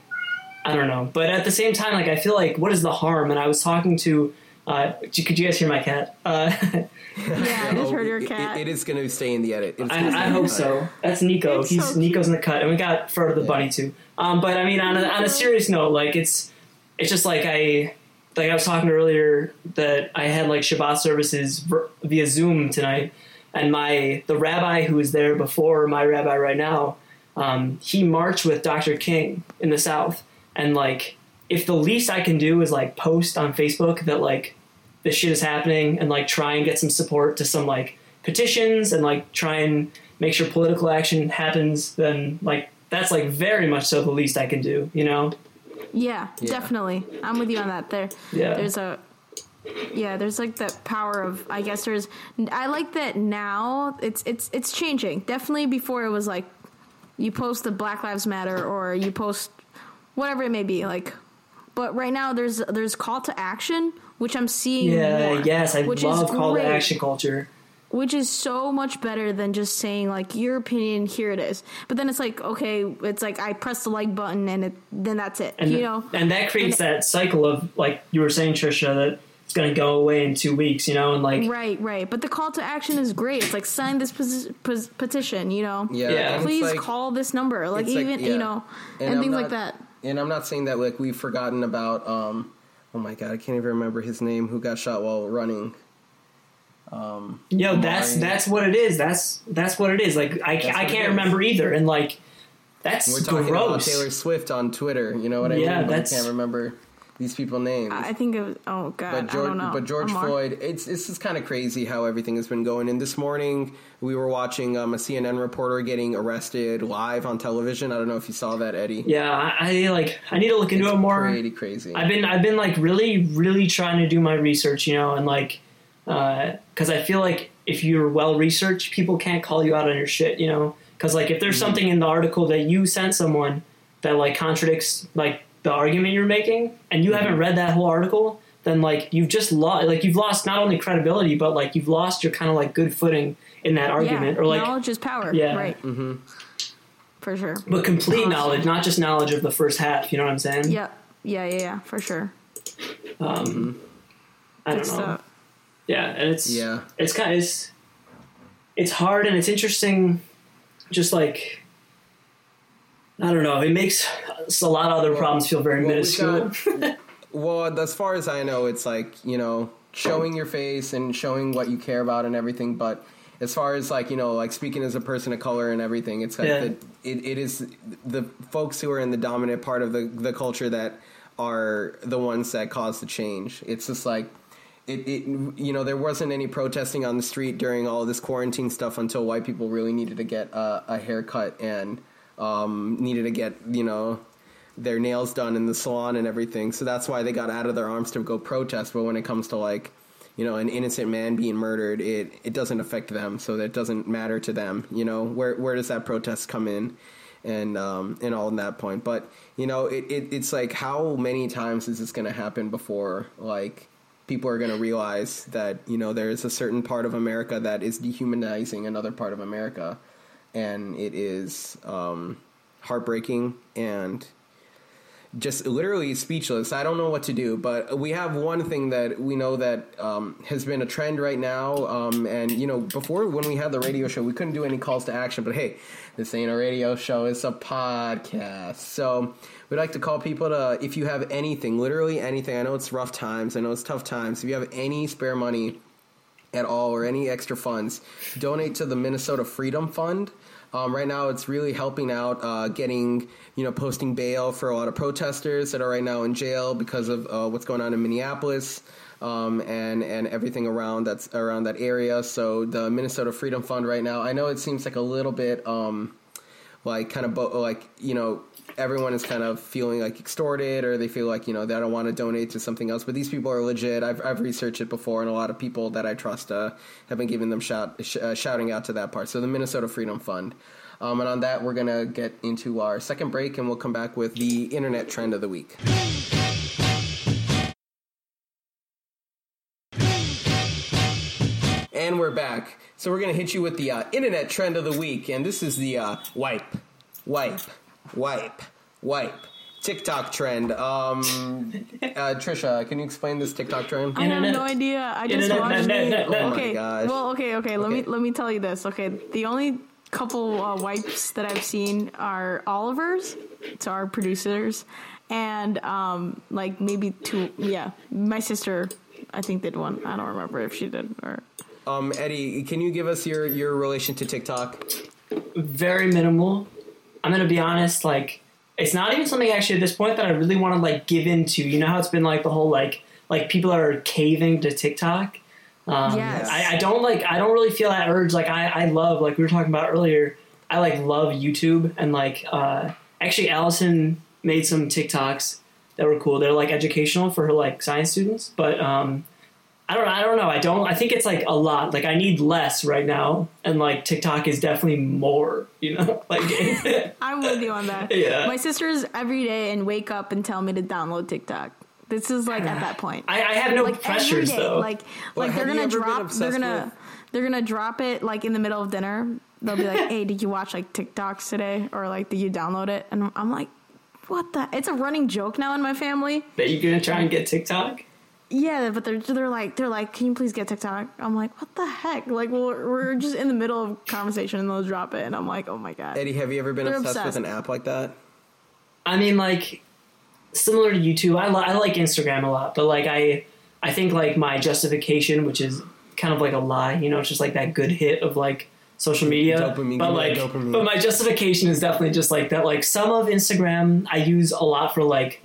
Speaker 3: i don't know but at the same time like i feel like what is the harm and i was talking to uh could you guys hear my cat uh
Speaker 2: Yeah, I just
Speaker 1: Oh,
Speaker 2: heard your cat.
Speaker 1: it- it is going to stay in the edit. It's gonna stay
Speaker 3: I, I hope so. That's Nico.
Speaker 2: It's
Speaker 3: He's
Speaker 2: so
Speaker 3: Nico's in the cut, and we got Frodo the
Speaker 1: Yeah.
Speaker 3: bunny too. Um, but I mean, on a, on a serious note, like it's it's just like I like I was talking earlier that I had like Shabbat services via Zoom tonight, and my the rabbi who was there before my rabbi right now, um, he marched with Dr. King in the South, and like if the least I can do is like post on Facebook that like this shit is happening and like try and get some support to some like petitions and like try and make sure political action happens, then like that's like very much so the least I can do, you know?
Speaker 2: Yeah,
Speaker 1: Yeah.
Speaker 2: definitely. I'm with you on that. There,
Speaker 3: Yeah.
Speaker 2: there's a, yeah, there's like that power of. I guess there's. I like that now. It's it's it's changing. Definitely before it was like, you post the Black Lives Matter or you post whatever it may be like, but right now there's there's call to action which I'm seeing.
Speaker 3: Yeah,
Speaker 2: more,
Speaker 3: yes, I
Speaker 2: which
Speaker 3: love
Speaker 2: is
Speaker 3: call to action culture.
Speaker 2: which is so much better than just saying like your opinion here it is but then it's like okay it's like i press the like button and it, then that's it
Speaker 3: And
Speaker 2: you know
Speaker 3: and that creates
Speaker 2: And-
Speaker 3: that cycle of like you were saying, Trisha, that it's gonna go away in two weeks, you know, and like
Speaker 2: right right but the call to action is great it's like sign this pos- pos- petition you know
Speaker 1: Yeah.
Speaker 3: Yeah.
Speaker 2: please
Speaker 1: like-
Speaker 2: call this number like
Speaker 1: it's like-
Speaker 2: even
Speaker 1: yeah.
Speaker 2: you know
Speaker 1: And
Speaker 2: and, things
Speaker 1: not-
Speaker 2: like that
Speaker 1: And I'm not saying that like we've forgotten about um oh my god, I can't even remember his name who got shot while running.
Speaker 3: Um, Yo, that's
Speaker 1: Mine-
Speaker 3: that's what it is. That's that's what it is. Like I, I can't remember either, and like that's
Speaker 1: We're talking about. Taylor Swift on Twitter, you know what I
Speaker 3: Yeah,
Speaker 1: mean? But
Speaker 3: that's-
Speaker 1: I can't remember these people names.
Speaker 2: i think it was oh god
Speaker 1: but
Speaker 2: i
Speaker 1: George,
Speaker 2: don't know
Speaker 1: but George
Speaker 2: Amar.
Speaker 1: Floyd, it's it's just kind of crazy how everything has been going. And this morning we were watching um, a CNN reporter getting arrested live on television. I don't know if you saw that, Eddie.
Speaker 3: yeah, I, I like I need to look into
Speaker 1: it's
Speaker 3: it more.
Speaker 1: pretty crazy.
Speaker 3: I've been I've been like really really trying to do my research, you know, and like because I feel like if you're well researched, people can't call you out on your shit, you know. Because like if there's
Speaker 1: Mm-hmm.
Speaker 3: something in the article that you sent someone that like contradicts like the argument you're making, and you
Speaker 1: Mm-hmm.
Speaker 3: haven't read that whole article, then like you've just lost like you've lost not only credibility but like you've lost your kind of like good footing in that argument
Speaker 2: yeah,
Speaker 3: or like
Speaker 2: knowledge is power.
Speaker 3: Yeah.
Speaker 2: Right. Mm-hmm. For sure.
Speaker 3: but complete
Speaker 2: Awesome.
Speaker 3: knowledge, not just knowledge of the first half. You know what I'm saying?
Speaker 2: Yeah. Yeah. Yeah. Yeah. For sure.
Speaker 3: Um, I don't
Speaker 2: Good
Speaker 3: know.
Speaker 2: stuff.
Speaker 3: Yeah, and it's
Speaker 1: Yeah.
Speaker 3: it's kind of it's, it's hard and it's interesting. Just like I don't know, it makes a lot of other problems feel very
Speaker 1: well,
Speaker 3: minuscule.
Speaker 1: Well, as far as I know, it's like you know showing your face and showing what you care about and everything. But as far as like you know, like speaking as a person of color and everything, it's like
Speaker 3: Yeah.
Speaker 1: the, it, it is the folks who are in the dominant part of the the culture that are the ones that cause the change. It's just like. It, it, you know, there wasn't any protesting on the street during all this quarantine stuff until white people really needed to get a, a haircut and um, needed to get, you know, their nails done in the salon and everything. So that's why they got out of their arms to go protest. But when it comes to like, you know, an innocent man being murdered, it, it doesn't affect them. So that doesn't matter to them. You know, where where does that protest come in? And um, and all in that point. But you know, it, it it's like how many times is this going to happen before like people are going to realize that you know there is a certain part of America that is dehumanizing another part of America, and it is um, heartbreaking and just literally speechless. I don't know what to do, but we have one thing that we know that um, has been a trend right now. Um, and you know, before when we had the radio show, we couldn't do any calls to action. But hey, this ain't a radio show; it's a podcast. So we'd like to call people to if you have anything, literally anything. I know it's rough times. I know it's tough times. If you have any spare money at all or any extra funds, donate to the Minnesota Freedom Fund. Um, right now, it's really helping out uh, getting, you know, posting bail for a lot of protesters that are right now in jail because of uh, what's going on in Minneapolis um, and and everything around that's around that area. So the Minnesota Freedom Fund right now, I know it seems like a little bit um, like kind of bo- like you know everyone is kind of feeling like extorted or they feel like you know they don't want to donate to something else but these people are legit. I've, I've researched it before and a lot of people that i trust uh, have been giving them shout, sh- uh, shouting out to that part. So the minnesota freedom fund. Um, and on that we're going to get into our second break and we'll come back with the internet trend of the week. And we're back. So we're gonna hit you with the uh, internet trend of the week, and this is the uh, wipe, wipe, wipe, wipe TikTok trend. Um, uh, Trisha, can you explain this TikTok trend?
Speaker 2: I have no idea. I just
Speaker 3: Internet,
Speaker 2: watched
Speaker 3: net,
Speaker 2: it.
Speaker 3: net, net.
Speaker 1: Oh my
Speaker 2: okay.
Speaker 1: gosh.
Speaker 2: Well, okay, okay. Let me let me tell you this. Okay, the only couple uh, wipes that I've seen are Oliver's, to our producers, and um, like maybe two. Yeah, my sister, I think did one. I don't remember if she did or.
Speaker 1: Um, Eddie, can you give us your your relation to TikTok?
Speaker 3: very minimal. I'm gonna be honest, like it's not even something actually at this point that I really want to like give into. You know how it's been like the whole like like people are caving to TikTok. Um,
Speaker 2: Yes.
Speaker 3: I, I don't like. I don't really feel that urge. Like I, I love like we were talking about earlier. I like love YouTube and like uh, actually Allison made some TikToks that were cool. They're like educational for her like science students, but um, I don't. I don't know. I don't. I think it's like a lot. Like I need less right now, and like TikTok is definitely more. You know, like
Speaker 2: I'm with you on that.
Speaker 3: Yeah.
Speaker 2: My sisters every day and wake up and tell me to download TikTok. This is like at that point.
Speaker 3: I, I have no
Speaker 2: like every
Speaker 3: pressures
Speaker 2: day.
Speaker 3: though.
Speaker 2: Like
Speaker 1: Well,
Speaker 2: like they're gonna drop. They're gonna
Speaker 1: with-
Speaker 2: they're gonna drop it like in the middle of dinner. They'll be like, "Hey, did you watch like TikToks today?" Or like, "Did you download it?" And I'm like, "What the?" It's a running joke now in my family.
Speaker 3: that you're gonna try and get TikTok.
Speaker 2: Yeah, but they're they're like they're like, "Can you please get TikTok?" I'm like, "What the heck?" Like, well, we're just in the middle of conversation and they'll drop it, and I'm like, "Oh my god."
Speaker 1: Eddie, have you ever been obsessed,
Speaker 2: obsessed.
Speaker 1: with an app like that?
Speaker 3: I mean, like similar to YouTube, I, li- I like Instagram a lot, but like I, I think like my justification, which is kind of like a lie, you know, it's just like that good hit of like social media.
Speaker 1: Dopamine,
Speaker 3: but like,
Speaker 1: dopamine.
Speaker 3: but my justification is definitely just like that. Like some of Instagram, I use a lot for like,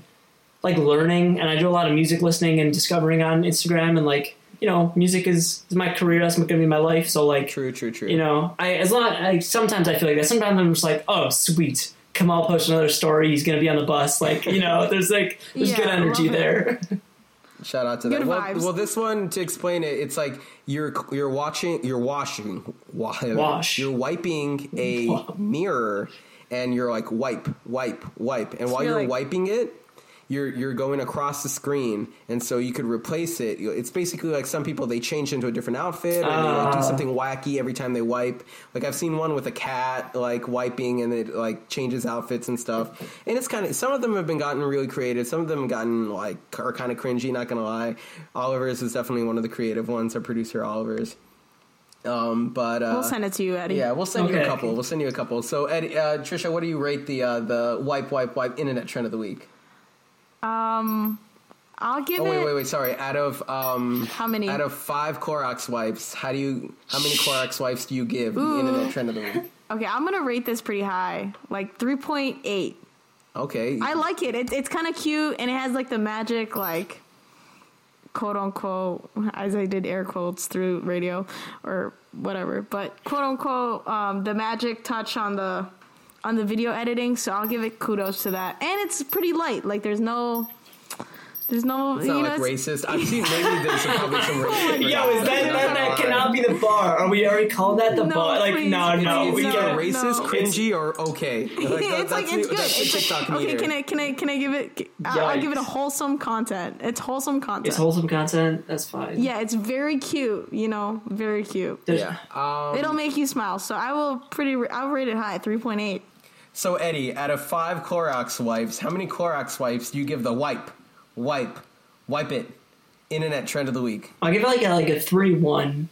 Speaker 3: like learning, and I do a lot of music listening and discovering on Instagram, and like you know, music is, is my career. That's going to be my life. So like,
Speaker 1: True, true, true.
Speaker 3: you know, I as long I, sometimes I feel like that. Sometimes I'm just like, oh, sweet. Kamal post another story. He's gonna be on the bus. Like, you know, there's like there's
Speaker 2: Yeah,
Speaker 3: good energy there.
Speaker 1: Shout out to
Speaker 2: Good
Speaker 1: that. Well,
Speaker 2: vibes.
Speaker 1: well, this one to explain it, it's like you're you're watching, you're washing, wa-
Speaker 3: Wash.
Speaker 1: You're wiping a mirror, and you're like wipe, wipe, wipe, and while
Speaker 2: you're
Speaker 1: you're
Speaker 2: like-
Speaker 1: wiping it, you're you're going across the screen, and so you could replace it. It's basically like some people they change into a different outfit or they like, do
Speaker 3: Ah.
Speaker 1: something wacky every time they wipe. Like I've seen one with a cat like wiping and it like changes outfits and stuff. And it's kind of some of them have been gotten really creative. Some of them have gotten like are kind of cringy. Not gonna lie, Oliver's is definitely one of the creative ones. Our producer Oliver's. Um, but uh,
Speaker 2: we'll send it to you, Eddie.
Speaker 1: yeah, we'll send you a couple. We'll send you a couple. So, Eddie, uh, Trisha, what do you rate the uh, the wipe wipe wipe internet trend of the week?
Speaker 2: I'll give
Speaker 1: Oh
Speaker 2: it.
Speaker 1: wait, wait, wait. Sorry. Out of um,
Speaker 2: How many?
Speaker 1: Out of five Clorox wipes, how do you? How many Clorox wipes do you give the internet trend of the week?
Speaker 2: Okay, I'm gonna rate this pretty high, like 3.8.
Speaker 1: Okay.
Speaker 2: I like it. it it's kind of cute, and it has like the magic, like quote unquote, as I did air quotes through radio or whatever, but quote unquote, um, the magic touch on the on the video editing. So I'll give it kudos to that, and it's pretty light. Like there's no. There's no,
Speaker 1: it's
Speaker 2: you
Speaker 1: not
Speaker 2: know,
Speaker 1: like
Speaker 2: it's-
Speaker 1: racist. I've seen maybe there's some, probably some racist.
Speaker 3: Yo, is that, that that cannot be the bar? Are we already called that the
Speaker 2: No,
Speaker 3: bar? Like,
Speaker 2: please,
Speaker 3: no, no,
Speaker 1: It's
Speaker 3: we
Speaker 2: no,
Speaker 1: either
Speaker 3: can't.
Speaker 1: racist,
Speaker 2: no.
Speaker 1: cringy, or okay. Like, that-
Speaker 2: it's like it's
Speaker 1: the-
Speaker 2: good.
Speaker 1: That's the
Speaker 2: It's like, okay, can I can I can I give it? I'll, I'll give it a wholesome content. It's wholesome content.
Speaker 3: It's wholesome content. That's fine.
Speaker 2: yeah, it's very cute. You know, very cute.
Speaker 3: There's-
Speaker 1: Yeah. Um,
Speaker 2: It'll make you smile. So I will pretty. I'll rate it high, three point eight.
Speaker 1: So Eddie, out of five Clorox wipes, how many Clorox wipes do you give the wipe, wipe, wipe it, internet trend of the week?
Speaker 3: I'll give it like a, like a three one.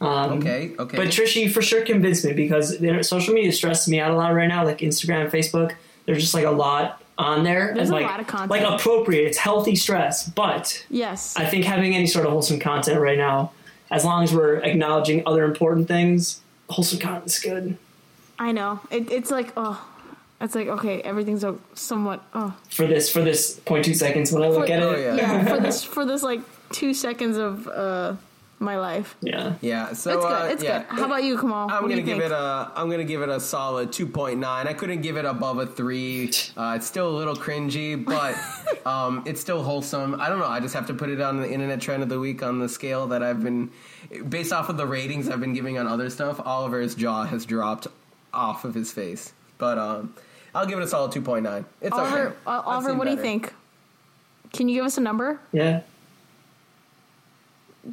Speaker 3: Um,
Speaker 1: Okay, okay.
Speaker 3: But Trisha, you for sure convinced me because social media stresses me out a lot right now. Like Instagram, Facebook, there's just like a lot on there.
Speaker 2: There's
Speaker 3: and,
Speaker 2: a
Speaker 3: like,
Speaker 2: lot of content.
Speaker 3: Like appropriate, it's healthy stress. But
Speaker 2: Yes.
Speaker 3: I think having any sort of wholesome content right now, as long as we're acknowledging other important things, wholesome content's good
Speaker 2: I know. It, it's like oh, it's like okay, everything's a, somewhat oh.
Speaker 3: for this for this 0.2 seconds when I look
Speaker 2: For-
Speaker 3: at
Speaker 1: Oh,
Speaker 3: it.
Speaker 1: yeah.
Speaker 2: Yeah, for this for this like two seconds of uh my life.
Speaker 3: Yeah.
Speaker 1: yeah, so
Speaker 2: It's good.
Speaker 1: uh,
Speaker 2: It's
Speaker 1: yeah.
Speaker 2: good. How about you, Kamal?
Speaker 1: I'm
Speaker 2: What
Speaker 1: gonna give
Speaker 2: think?
Speaker 1: it a. I'm gonna give it a solid 2.9. I couldn't give it above a three. Uh, it's still a little cringy, but um, it's still wholesome. I don't know. I just have to put it on the internet trend of the week on the scale that I've been, based off of the ratings I've been giving on other stuff. Oliver's jaw has dropped off of his face, but um, I'll give it a solid 2.9. It's
Speaker 2: Oliver,
Speaker 1: okay.
Speaker 2: uh, Oliver,
Speaker 1: seen
Speaker 2: what do you think? Can you give us a number?
Speaker 3: Yeah.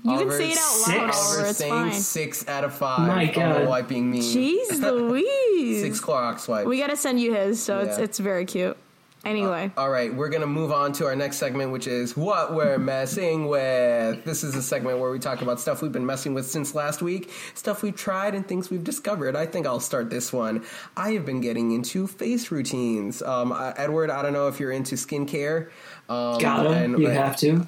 Speaker 2: You
Speaker 1: Oliver's
Speaker 2: can say it out loud,
Speaker 3: six.
Speaker 2: Oliver. It's
Speaker 1: saying
Speaker 2: fine.
Speaker 1: six out of five.
Speaker 3: My God.
Speaker 1: wiping me.
Speaker 2: Jeez Louise.
Speaker 1: Six Clorox wipes.
Speaker 2: We gotta send you his, so it's it's very cute. Anyway,
Speaker 1: All right, we're going to move on to our next segment, which is what we're messing with. This is a segment where we talk about stuff we've been messing with since last week, stuff we've tried, and things we've discovered. I think I'll start this one. I have been getting into face routines. Um, uh, Edward, I don't know if you're into skincare. Um,
Speaker 3: Gotta.
Speaker 1: and-
Speaker 3: you have to.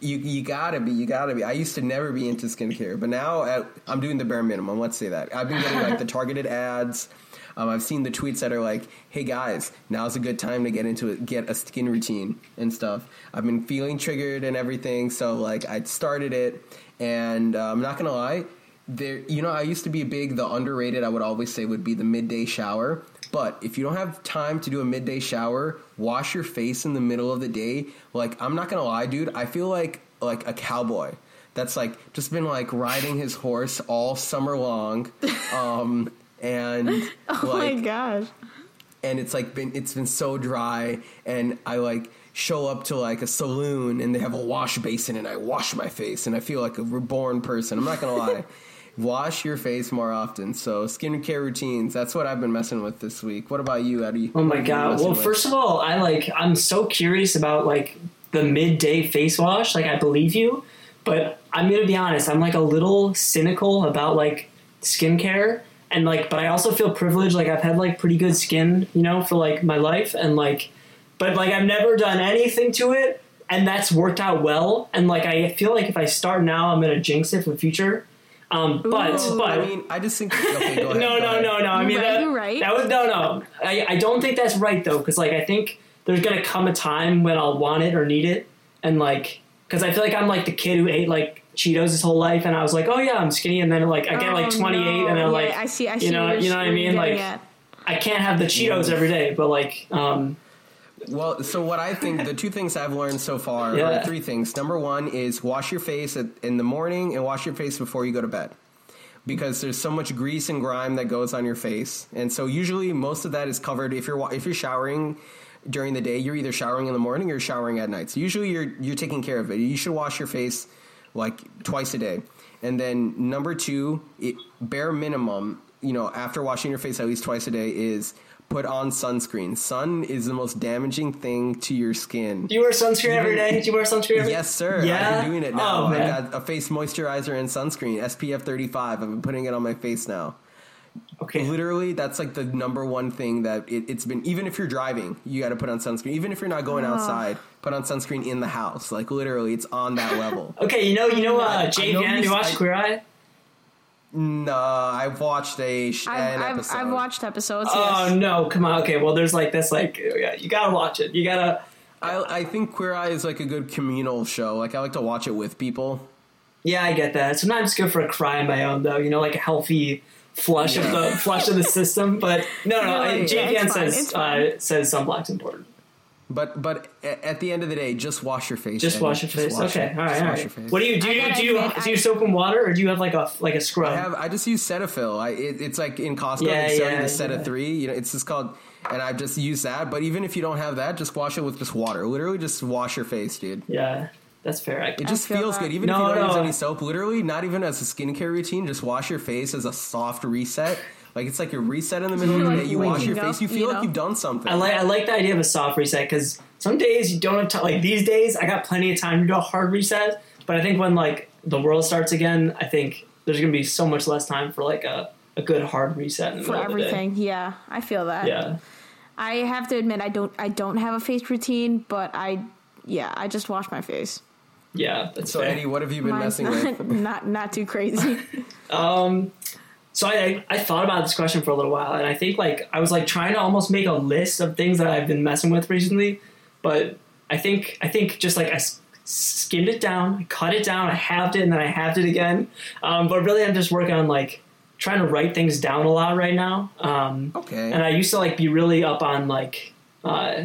Speaker 1: you you gotta be you gotta be. I used to never be into skincare, but now uh, I'm doing the bare minimum. Let's say that I've been getting like the targeted ads. Um, I've seen the tweets that are like, "Hey guys, now's a good time to get into it, get a skin routine and stuff." I've been feeling triggered and everything, so like I started it, and uh, I'm not gonna lie. There, you know, I used to be a big the underrated. I would always say would be the midday shower. But if you don't have time to do a midday shower, wash your face in the middle of the day. Like I'm not gonna lie, dude. I feel like like a cowboy that's like just been like riding his horse all summer long, um, and
Speaker 2: oh
Speaker 1: like
Speaker 2: my gosh.
Speaker 1: and it's like been it's been so dry and I like show up to like a saloon and they have a wash basin and I wash my face and I feel like a reborn person. I'm not gonna lie. Wash your face more often. So skincare routines, that's what I've been messing with this week. What about you, Eddie?
Speaker 3: Oh my
Speaker 1: What have you been
Speaker 3: god. Well,
Speaker 1: with?
Speaker 3: first of all, I like I'm so curious about like the midday face wash. Like I believe you, but I'm gonna be honest, I'm like a little cynical about like skincare and like but I also feel privileged. Like I've had like pretty good skin, you know, for like my life and like but like I've never done anything to it and that's worked out well. And like I feel like if I start now I'm gonna jinx it for the future. Um but
Speaker 2: Ooh.
Speaker 3: but
Speaker 1: I mean, I just think. Okay, go ahead.
Speaker 3: no,
Speaker 1: go
Speaker 3: no,
Speaker 1: ahead.
Speaker 3: no, no. I mean,
Speaker 2: right,
Speaker 3: that,
Speaker 2: you right.
Speaker 3: that was no, no. I, I don't think that's right though, because like I think there's gonna come a time when I'll want it or need it, and like, because I feel like I'm like the kid who ate like Cheetos his whole life, and I was like, oh yeah, I'm skinny, and then like I get like
Speaker 2: Oh,
Speaker 3: 28,
Speaker 2: no.
Speaker 3: and then
Speaker 2: Yeah,
Speaker 3: like
Speaker 2: I see, I see
Speaker 3: you know, you know what I mean, like
Speaker 2: at.
Speaker 3: I can't have the Cheetos every day, but like, um,
Speaker 1: Well, so what I think the two things I've learned so far
Speaker 3: Yeah.
Speaker 1: are three things. Number one is wash your face at, in the morning and wash your face before you go to bed. Because there's so much grease and grime that goes on your face, and so usually most of that is covered if you're if you're showering during the day, you're either showering in the morning or showering at night. So usually you're you're taking care of it. You should wash your face like twice a day. And then number two, it, bare minimum, you know, after washing your face at least twice a day is put on sunscreen. Sun is the most damaging thing to your skin.
Speaker 3: Do you wear sunscreen every day? Do you wear sunscreen every
Speaker 1: Yes, sir.
Speaker 3: Yeah?
Speaker 1: I've been doing it now.
Speaker 3: Oh,
Speaker 1: I got a face moisturizer and sunscreen, SPF 35. I've been putting it on my face now.
Speaker 3: Okay.
Speaker 1: Literally, that's like the number one thing that it, it's been. Even if you're driving, you got to put on sunscreen. Even if you're not going outside, put on sunscreen in the house. Like literally, it's on that level.
Speaker 3: Okay, you know, you know,
Speaker 1: I-
Speaker 3: uh,
Speaker 1: I
Speaker 3: Jay
Speaker 1: know
Speaker 3: Van,
Speaker 1: you-
Speaker 3: you watch
Speaker 1: I-
Speaker 3: Queer Eye?
Speaker 1: no, I've watched a sh-
Speaker 2: I've,
Speaker 1: an
Speaker 2: I've,
Speaker 1: episode.
Speaker 2: I've watched episodes.
Speaker 3: Oh
Speaker 2: yes.
Speaker 3: no, come on. Okay, well, there's like this, like yeah, you gotta watch it. You gotta.
Speaker 1: I, I think Queer Eye is like a good communal show. Like I like to watch it with people.
Speaker 3: Yeah, I get that. Sometimes it's good for a cry on my own, though. You know, like a healthy flush of the flush of the system. But no, no.
Speaker 2: Yeah,
Speaker 3: no Jay
Speaker 2: yeah,
Speaker 3: Van
Speaker 2: it's fine,
Speaker 3: says uh, says sunblock's important.
Speaker 1: But but at the end of the day, just wash your face.
Speaker 3: Just wash your face.
Speaker 1: wash
Speaker 3: okay,
Speaker 1: it.
Speaker 3: all right,
Speaker 1: Just
Speaker 3: all
Speaker 1: wash your face.
Speaker 3: What do you do? You, do you
Speaker 2: admit,
Speaker 3: do you
Speaker 2: I-
Speaker 3: soap and water, or do you have like a like a scrub?
Speaker 1: I have I just use Cetaphil. I it, it's like in Costco
Speaker 3: Yeah,
Speaker 1: they sell you
Speaker 3: yeah,
Speaker 1: the set
Speaker 3: yeah.
Speaker 1: of three. You know, it's just called, and I just use that. But even if you don't have that, just wash it with just water. Literally, just wash your face, dude.
Speaker 3: yeah, that's fair. I,
Speaker 1: It just
Speaker 2: feel
Speaker 1: feels
Speaker 2: that.
Speaker 1: good. Even
Speaker 3: No,
Speaker 1: if you don't
Speaker 3: no.
Speaker 1: use any soap, literally, not even as a skincare routine, just wash your face as a soft reset. Like it's like a reset in the middle of the
Speaker 2: Like
Speaker 1: day. You wash your
Speaker 2: waking
Speaker 1: face, you feel
Speaker 2: you
Speaker 1: like
Speaker 2: know?
Speaker 1: you've done something.
Speaker 3: I like I like the idea of a soft reset because some days you don't have time. Like these days, I got plenty of time to do a hard reset. But I think when like the world starts again, I think there's gonna be so much less time for like a, a good hard reset in the
Speaker 2: for
Speaker 3: middle of the day.
Speaker 2: everything. Yeah, I feel that.
Speaker 3: Yeah.
Speaker 2: I have to admit, I don't. I don't have a face routine, but I, yeah, I just wash my face.
Speaker 3: Yeah, that's
Speaker 1: so
Speaker 3: fair.
Speaker 1: Eddie, what have you been
Speaker 2: Mine's
Speaker 1: messing
Speaker 2: not,
Speaker 1: with?
Speaker 2: not not too crazy.
Speaker 3: Um, so I I thought about this question for a little while, and I think like I was like trying to almost make a list of things that I've been messing with recently, but I think I think just like I skimmed it down, I cut it down, I halved it, and then I halved it again. Um, but really, I'm just working on like trying to write things down a lot right now. Um,
Speaker 1: Okay.
Speaker 3: and I used to like be really up on like uh,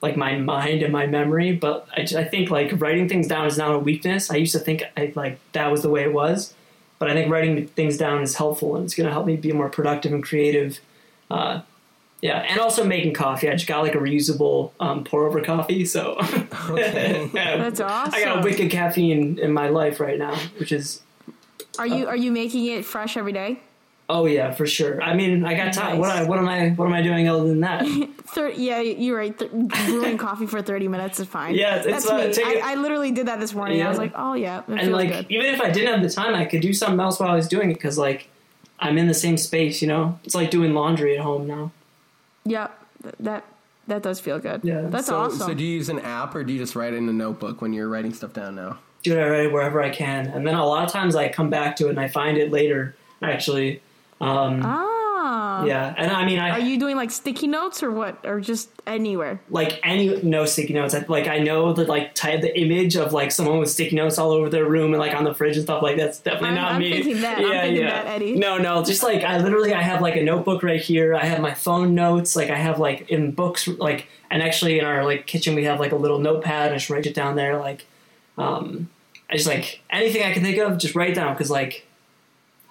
Speaker 3: like my mind and my memory, but I, I think like writing things down is not a weakness. I used to think I, like that was the way it was, but I think writing things down is helpful and it's going to help me be more productive and creative. Uh, yeah, and also making coffee. I just got like a reusable um, pour over coffee, so
Speaker 1: Okay.
Speaker 3: Yeah,
Speaker 2: That's awesome.
Speaker 3: I got a wicked caffeine in my life right now, which is
Speaker 2: Are you are you making it fresh every day?
Speaker 3: Oh yeah for sure. I mean, I got time. What
Speaker 2: Nice.
Speaker 3: I, what am I what am I doing other than that?
Speaker 2: Thir- yeah, you're right. Th- brewing coffee for thirty minutes is fine.
Speaker 3: Yeah, it's- it's,
Speaker 2: that's
Speaker 3: uh,
Speaker 2: me.
Speaker 3: take it-
Speaker 2: I, I literally did that this morning. I was like, oh yeah, it
Speaker 3: and
Speaker 2: feels
Speaker 3: like
Speaker 2: good.
Speaker 3: even if I didn't have the time, I could do something else while I was doing it because like I'm in the same space. You know, it's like doing laundry at home now.
Speaker 2: Yeah, th- that that does feel good.
Speaker 3: Yeah.
Speaker 2: that's
Speaker 1: so,
Speaker 2: awesome.
Speaker 1: so do you use an app or do you just write in a notebook when you're writing stuff down now?
Speaker 3: do it I write it wherever I can, and then a lot of times I come back to it and I find it later. Actually, um,
Speaker 2: ah,
Speaker 3: yeah, and I mean I
Speaker 2: Are you doing like sticky notes or what, or just anywhere?
Speaker 3: like any no sticky notes. Like I know the like type the image of like someone with sticky notes all over their room and like on the fridge and stuff like that's definitely
Speaker 2: I'm-
Speaker 3: not
Speaker 2: I'm
Speaker 3: me.
Speaker 2: thinking that. I'm
Speaker 3: Yeah,
Speaker 2: thinking
Speaker 3: yeah.
Speaker 2: that, Eddie.
Speaker 3: No, no, just like I literally I have like a notebook right here. I have my phone notes. Like I have like in books like and actually in our like kitchen we have like a little notepad. I just write it down there. Like um, I just like anything I can think of, just write down because like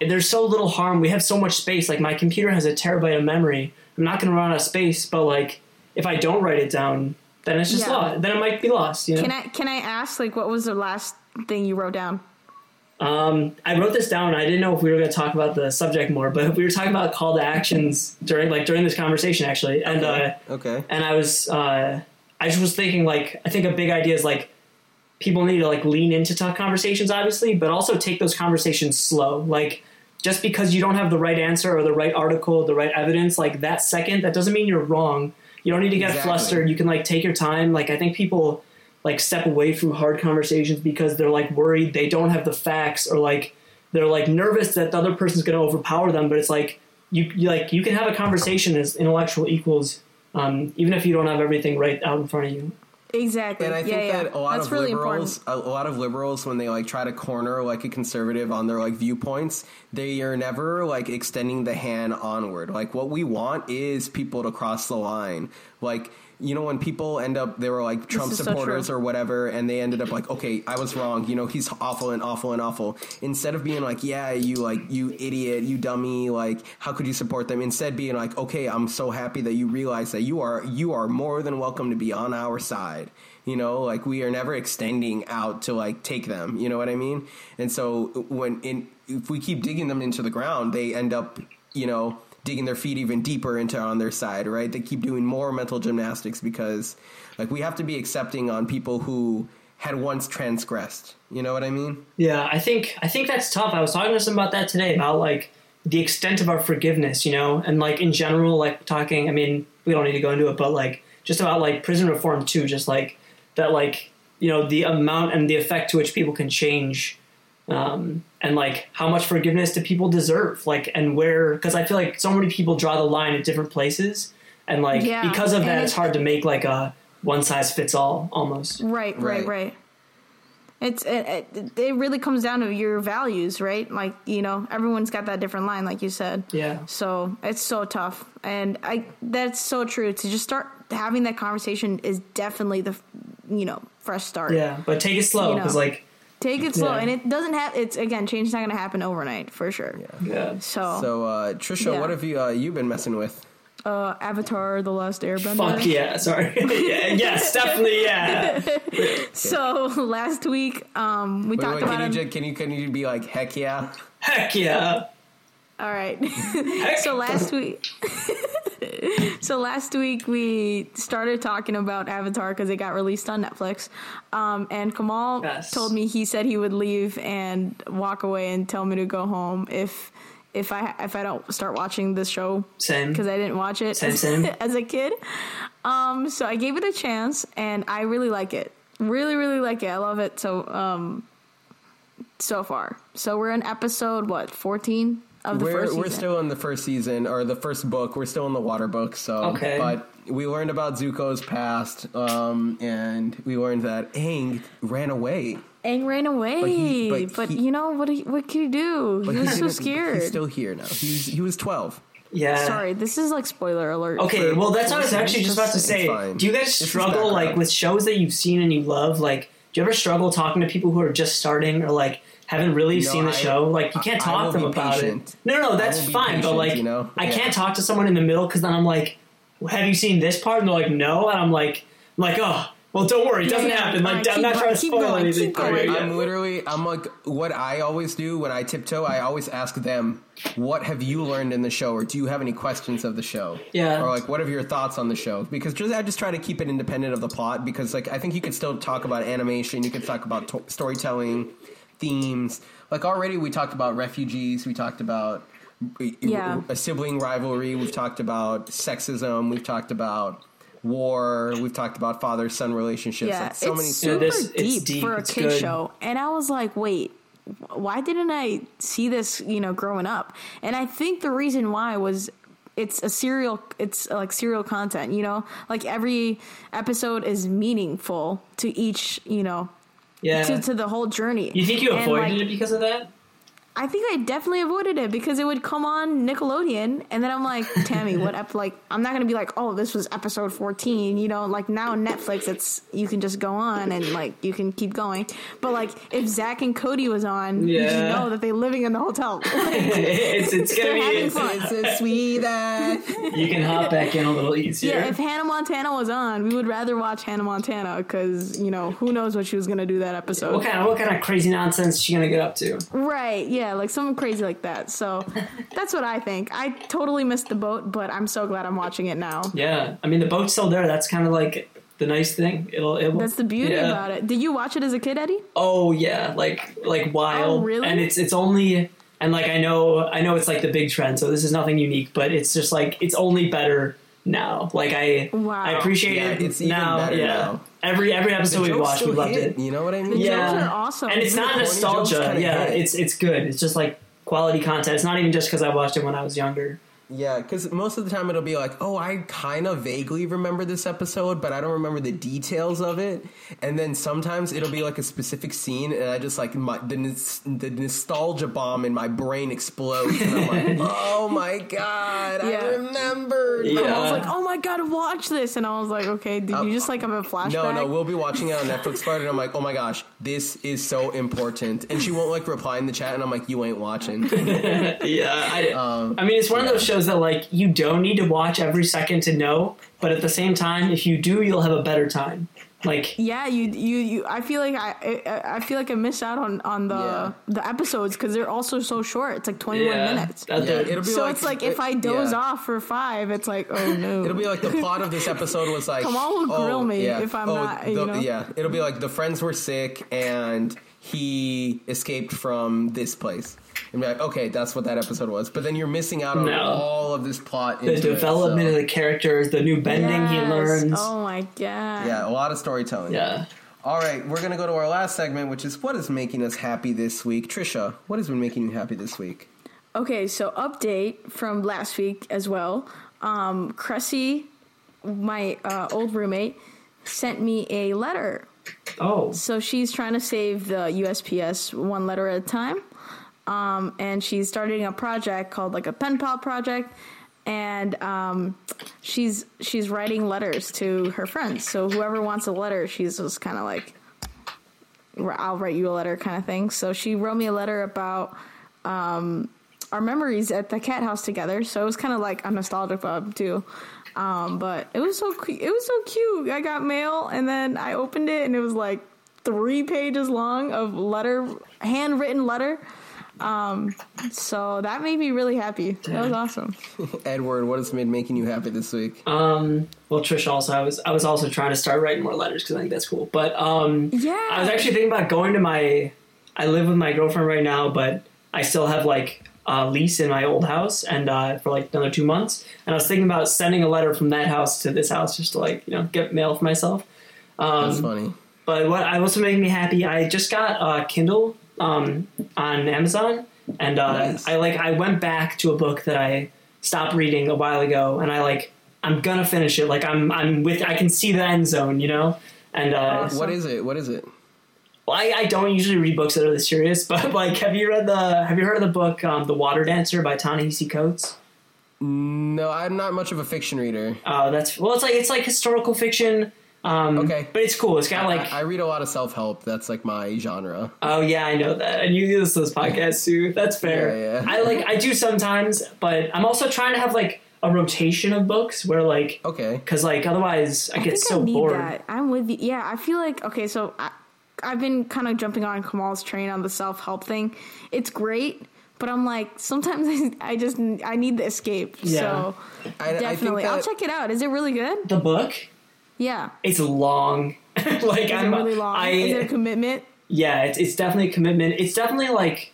Speaker 3: there's so little harm. We have so much space. Like my computer has a terabyte of memory. I'm not going to run out of space, but like if I don't write it down, then it's just
Speaker 2: Yeah.
Speaker 3: lost. Then it might be lost. You know.
Speaker 2: Can I can I ask like what was the last thing you wrote down?
Speaker 3: Um, I wrote this down. I didn't know if we were going to talk about the subject more, but we were talking about call to actions during like during this conversation actually, and uh,
Speaker 1: Okay.
Speaker 3: and I was uh, I just was thinking like I think a big idea is like people need to like lean into tough conversations, obviously, but also take those conversations slow. Like just because you don't have the right answer or the right article, the right evidence, like that second, that doesn't mean you're wrong. You don't need to get
Speaker 1: Exactly.
Speaker 3: flustered. You can like take your time. Like I think people like step away from hard conversations because they're like worried they don't have the facts or like they're like nervous that the other person's going to overpower them. But it's like you, you like you can have a conversation as intellectual equals, um, even if you don't have everything right out in front of you.
Speaker 2: Exactly.
Speaker 1: And I think
Speaker 2: yeah, yeah.
Speaker 1: that a lot
Speaker 2: That's
Speaker 1: of
Speaker 2: really
Speaker 1: liberals,
Speaker 2: important.
Speaker 1: a lot of liberals, when they like try to corner like a conservative on their like viewpoints, they are never like extending the hand onward. Like what we want is people to cross the line. Like you know when people end up they were like Trump
Speaker 2: is so
Speaker 1: supporters or whatever, and they ended up like, okay, I was wrong. You know, he's awful and awful and awful. Instead of being like, yeah, you like you idiot, you dummy, like how could you support them? Instead, being like, okay, I'm so happy that you realize that you are you are more than welcome to be on our side. You know, like we are never extending out to like take them. You know what I mean? And so when in if we keep digging them into the ground, they end up, you know, digging their feet even deeper into on their side, right? They keep doing more mental gymnastics because like we have to be accepting on people who had once transgressed. You know what I mean?
Speaker 3: Yeah, I think I think that's tough. I was talking to someone about that today about like the extent of our forgiveness, you know, and like in general, like talking. I mean, we don't need to go into it, but like just about like prison reform too. Just like that, like you know, the amount and the effect to which people can change, um, and like how much forgiveness do people deserve? Like, and where? Because I feel like so many people draw the line at different places, and like
Speaker 2: Yeah,
Speaker 3: because of
Speaker 2: and
Speaker 3: that, it's
Speaker 2: it-
Speaker 3: hard to make like a one size fits all almost.
Speaker 2: Right, right,
Speaker 1: Right.
Speaker 2: right. It's it, it, it really comes down to your values, right? Like you know, everyone's got that different line, like you said.
Speaker 3: Yeah.
Speaker 2: So it's so tough, and I that's so true. To just start having that conversation is definitely the you know fresh start.
Speaker 3: Yeah, but take it slow
Speaker 2: You know.
Speaker 3: because like
Speaker 2: Take it slow,
Speaker 3: Yeah.
Speaker 2: and it doesn't have. It's again, change is not going to happen overnight for sure.
Speaker 3: yeah.
Speaker 2: So,
Speaker 1: So uh, Trisha,
Speaker 2: Yeah.
Speaker 1: what have you uh, you been messing with?
Speaker 2: uh, Avatar: The Last Airbender.
Speaker 3: Fuck yeah, sorry. yeah, yes, definitely, yeah.
Speaker 2: So last week, um, we
Speaker 1: Wait,
Speaker 2: talked
Speaker 1: wait,
Speaker 2: about
Speaker 1: can you
Speaker 2: it.
Speaker 1: can you can you be like heck yeah?
Speaker 3: Heck yeah.
Speaker 2: All right. So last week, so last week we started talking about Avatar because it got released on Netflix, um, and Kamal
Speaker 3: Yes.
Speaker 2: told me he said he would leave and walk away and tell me to go home if if I if I don't start watching this show
Speaker 3: Same.
Speaker 2: because I didn't watch it
Speaker 3: Same,
Speaker 2: as,
Speaker 3: same.
Speaker 2: as a kid. Um, so I gave it a chance and I really like it. Really, really like it. I love it so um so far. So we're in episode what, fourteen of the
Speaker 1: we're
Speaker 2: first
Speaker 1: we're still in the first season or the first book. We're still in the water book. So,
Speaker 3: Okay.
Speaker 1: but we learned about Zuko's past, um, and we learned that Aang ran away.
Speaker 2: Aang ran away,
Speaker 1: But he-
Speaker 2: but,
Speaker 1: but he-
Speaker 2: you know what? He, what can you do?
Speaker 1: But
Speaker 2: he was so scared.
Speaker 1: He's still here now. He's he was twelve.
Speaker 3: Yeah.
Speaker 2: Sorry, this is like spoiler alert.
Speaker 3: Okay, well, that's what I was actually just about to say. Do you guys
Speaker 1: It's
Speaker 3: struggle, like, with shows that you've seen and you love? Like, do you ever struggle talking to people who are just starting or, like, haven't really
Speaker 1: No,
Speaker 3: seen the
Speaker 1: I-
Speaker 3: show? Like, you can't
Speaker 1: I- I
Speaker 3: talk
Speaker 1: will
Speaker 3: to them about
Speaker 1: patient.
Speaker 3: it. No, no, no, that's
Speaker 1: will be
Speaker 3: fine. but, like,
Speaker 1: you know?
Speaker 3: I
Speaker 1: Yeah.
Speaker 3: can't talk to someone in the middle because then I'm like, have you seen this part? And they're like, no. And I'm like, I'm like, oh, well, don't worry, it doesn't
Speaker 2: yeah,
Speaker 3: happen. Like,
Speaker 2: fine,
Speaker 3: I'm not
Speaker 2: keep
Speaker 3: trying to spoil
Speaker 2: going,
Speaker 3: anything
Speaker 2: keep
Speaker 3: for
Speaker 2: going.
Speaker 3: you.
Speaker 1: I'm literally, I'm like, what I always do when I tiptoe, I always ask them, what have you learned in the show, or do you have any questions of the show?
Speaker 3: Yeah.
Speaker 1: Or like, what are your thoughts on the show? Because just I just try to keep it independent of the plot, because like I think you could still talk about animation, you could talk about to- storytelling, themes. Like already, we talked about refugees, we talked about
Speaker 2: Yeah.
Speaker 1: a sibling rivalry, we've talked about sexism, we've talked about. War. We've talked about father-son relationships.
Speaker 2: yeah,
Speaker 1: like so
Speaker 2: it's
Speaker 1: many.
Speaker 2: super
Speaker 3: this- it's
Speaker 2: deep,
Speaker 3: deep,
Speaker 2: for a
Speaker 3: it's
Speaker 2: kid
Speaker 3: good.
Speaker 2: show, and I was like, wait. Why didn't I see this, you know, growing up? And I think the reason why was it's a serial it's like serial content, you know? Like every episode is meaningful to each, you know,
Speaker 3: Yeah.
Speaker 2: to, to the whole journey.
Speaker 3: you think you
Speaker 2: And,
Speaker 3: avoided
Speaker 2: like,
Speaker 3: it because of that?
Speaker 2: I think I definitely avoided it because it would come on Nickelodeon, and then I'm like, Tammy, what? Ep- like, I'm not gonna be like, oh, this was episode 14. You know, like now Netflix, it's you can just go on and like you can keep going. But like, if Zack and Cody was on, you
Speaker 3: Yeah.
Speaker 2: know that they're living in the hotel. Like,
Speaker 3: it's it's gonna be
Speaker 2: having
Speaker 3: it's,
Speaker 2: fun.
Speaker 1: It's a sweet that.
Speaker 3: you can hop back in a little easier.
Speaker 2: yeah, if Hannah Montana was on, we would rather watch Hannah Montana because you know who knows what she was gonna do that episode.
Speaker 3: what kind of what kind of crazy nonsense is she gonna get up to?
Speaker 2: Right, yeah, like something crazy like that. So that's what I think. I totally missed the boat, but I'm so glad I'm watching it now.
Speaker 3: Yeah, I mean the boat's still there. That's kind of like the nice thing. It'll. It will,
Speaker 2: That's the beauty
Speaker 3: yeah.
Speaker 2: about it. Did you watch it as a kid, Eddie?
Speaker 3: Oh yeah, like like wild.
Speaker 2: Oh, really?
Speaker 3: And it's it's only and like I know I know it's like the big trend. So this is nothing unique, but it's just like it's only better now. Like I
Speaker 2: Wow.
Speaker 3: I appreciate
Speaker 1: Yeah,
Speaker 3: it
Speaker 1: it's even
Speaker 3: now.
Speaker 1: better
Speaker 3: yeah.
Speaker 1: now.
Speaker 3: Every every episode we watched, we loved
Speaker 1: hit,
Speaker 3: it.
Speaker 1: You know what I mean?
Speaker 2: The
Speaker 3: Yeah.
Speaker 2: jokes are awesome.
Speaker 3: And it's
Speaker 1: Even
Speaker 3: not
Speaker 1: the corny jokes
Speaker 3: nostalgia. Yeah,
Speaker 1: hit.
Speaker 3: it's it's good. It's just like quality content. It's not even just because I watched it when I was younger.
Speaker 1: Yeah, because most of the time it'll be like, oh, I kind of vaguely remember this episode, but I don't remember the details of it. And then sometimes it'll be like a specific scene, and I just like my, the the nostalgia bomb in my brain explodes, and I'm like, oh my god,
Speaker 2: Yeah.
Speaker 1: I remembered.
Speaker 3: Yeah.
Speaker 2: I was like, oh my gotta watch this," and I was like, "Okay, did you just like have a flashback?"
Speaker 1: No, no, we'll be watching it on Netflix part, and I'm like, oh my gosh, this is so important. And she won't like reply in the chat, and I'm like, you ain't watching.
Speaker 3: Yeah, I,
Speaker 1: Um,
Speaker 3: I mean, it's one of those shows that like you don't need to watch every second to know, but at the same time, if you do, you'll have a better time. Like,
Speaker 2: Yeah, you, you, you. I feel like I, I, I feel like I miss out on on the
Speaker 1: Yeah.
Speaker 2: the episodes because they're also so short. It's like twenty one
Speaker 3: yeah,
Speaker 2: minutes.
Speaker 3: that-
Speaker 1: Yeah, it'll be
Speaker 2: so
Speaker 1: like,
Speaker 2: it's like if I doze
Speaker 1: yeah.
Speaker 2: off for five, it's like oh no.
Speaker 1: It'll be like the plot of this episode was like,
Speaker 2: Kamal will
Speaker 1: oh,
Speaker 2: grill me
Speaker 1: yeah.
Speaker 2: if I'm
Speaker 1: oh,
Speaker 2: not,
Speaker 1: the-
Speaker 2: you know?
Speaker 1: Yeah, it'll be like the friends were sick and he escaped from this place. And be like, okay, that's what that episode was. But then you're missing out on
Speaker 3: No.
Speaker 1: all of this plot.
Speaker 3: the
Speaker 1: into it,
Speaker 3: development
Speaker 1: so-
Speaker 3: of the characters, the new bending he learns.
Speaker 2: Oh my god.
Speaker 1: yeah, a lot of storytelling.
Speaker 3: Yeah.
Speaker 1: All right, we're gonna go to our last segment, which is what is making us happy this week. Trisha, what has been making you happy this week?
Speaker 2: Okay, so update from last week as well. Um, Cressy, my uh, old roommate, sent me a letter.
Speaker 3: Oh,
Speaker 2: So she's trying to save the USPS one letter at a time. Um, and she's starting a project called like a pen pal project. And um, she's she's writing letters to her friends. So whoever wants a letter, she's just kind of like, I'll write you a letter kind of thing. So she wrote me a letter about um, our memories at the cat house together. So it was kind of like a nostalgic vibe too. Um, but it was so cu- it was so cute. I got mail and then I opened it and it was like three pages long of letter, handwritten letter. Um, so that made me really happy. That was awesome.
Speaker 1: Edward, what has been making you happy this week?
Speaker 3: um, well, Trish also, I was, I was also trying to start writing more letters because I think that's cool. But um,
Speaker 2: Yeah.
Speaker 3: I was actually thinking about going to my. I live with my girlfriend right now, but I still have like a lease in my old house, and uh, for like another two months. And I was thinking about sending a letter from that house to this house just to like you know get mail for myself. Um,
Speaker 1: That's funny.
Speaker 3: But what I also making me happy, I just got a Kindle um, on Amazon, and uh,
Speaker 1: Nice.
Speaker 3: I like I went back to a book that I stopped reading a while ago, and I like I'm gonna finish it. Like I'm I'm with I can see the end zone, you know. And uh,
Speaker 2: Awesome.
Speaker 1: What is it? What is it?
Speaker 3: well, I, I don't usually read books that are this serious, but like have you read the have you heard of the book um, The Water Dancer by Ta-Nehisi Coates?
Speaker 1: No, I'm not much of a fiction reader.
Speaker 3: Oh, that's well, it's like it's like historical fiction. Um,
Speaker 1: Okay.
Speaker 3: but it's cool. It's got like
Speaker 1: I, I read a lot of self help. That's like my genre.
Speaker 3: Oh yeah, I know that. And you listen to this podcast too. That's fair.
Speaker 1: Yeah, yeah.
Speaker 3: I like I do sometimes, but I'm also trying to have like a rotation of books where like
Speaker 1: Okay.
Speaker 3: because like otherwise I
Speaker 2: I
Speaker 3: get
Speaker 2: think
Speaker 3: so
Speaker 2: I need
Speaker 3: bored.
Speaker 2: that. I'm with you. Yeah, I feel like okay. So I, I've been kind of jumping on Kamal's train on the self help thing. It's great, but I'm like sometimes I just I need the escape.
Speaker 3: Yeah.
Speaker 2: So
Speaker 1: I, I think
Speaker 2: definitely, I'll check it out. Is it really good?
Speaker 3: The book,
Speaker 2: Yeah.
Speaker 3: it's long. like
Speaker 2: Is
Speaker 3: I'm
Speaker 2: really long?
Speaker 3: I
Speaker 2: Is it a commitment?
Speaker 3: yeah, it's it's definitely a commitment. It's definitely like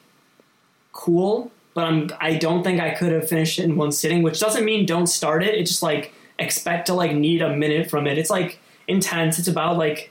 Speaker 3: cool, but I'm I don't think I could have finished it in one sitting. Which doesn't mean don't start it. It's just like expect to like need a minute from it. It's like intense. It's about like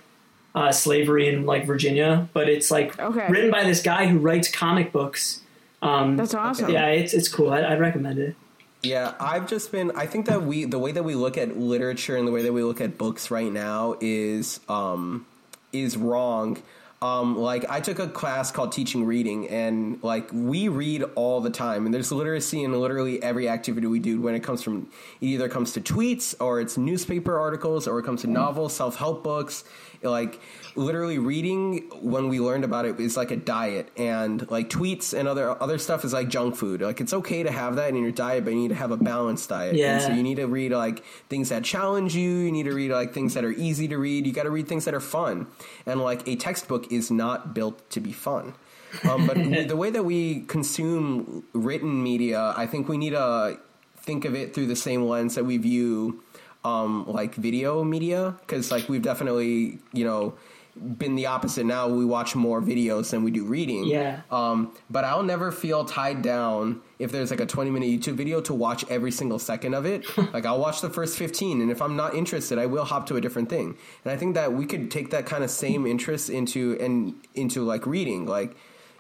Speaker 3: uh, slavery in like Virginia, but it's like
Speaker 2: Okay.
Speaker 3: written by this guy who writes comic books. Um,
Speaker 2: That's awesome.
Speaker 3: yeah, it's it's cool. I, I'd recommend it.
Speaker 1: Yeah, I've just been. I think that we, the way that we look at literature and the way that we look at books right now is um, is wrong. Um, like I took a class called teaching reading, and like we read all the time, and there's literacy in literally every activity we do. When it comes from, it either comes to tweets or it's newspaper articles or it comes to novels, self help books. Like literally reading when we learned about it is like a diet, and like tweets and other other stuff is like junk food. Like it's okay to have that in your diet, but you need to have a balanced diet.
Speaker 3: Yeah.
Speaker 1: And so you need to read like things that challenge you. You need to read like things that are easy to read. You got to read things that are fun. And like a textbook is not built to be fun. Um, but we- the way that we consume written media, I think we need to think of it through the same lens that we view um, like video media because like we've definitely you know been the opposite now we watch more videos than we do reading
Speaker 3: Yeah.
Speaker 1: um, but I'll never feel tied down if there's like a 20 minute YouTube video to watch every single second of it. like I'll watch the first 15, and if I'm not interested, I will hop to a different thing. And I think that we could take that kind of same interest into and into like reading. Like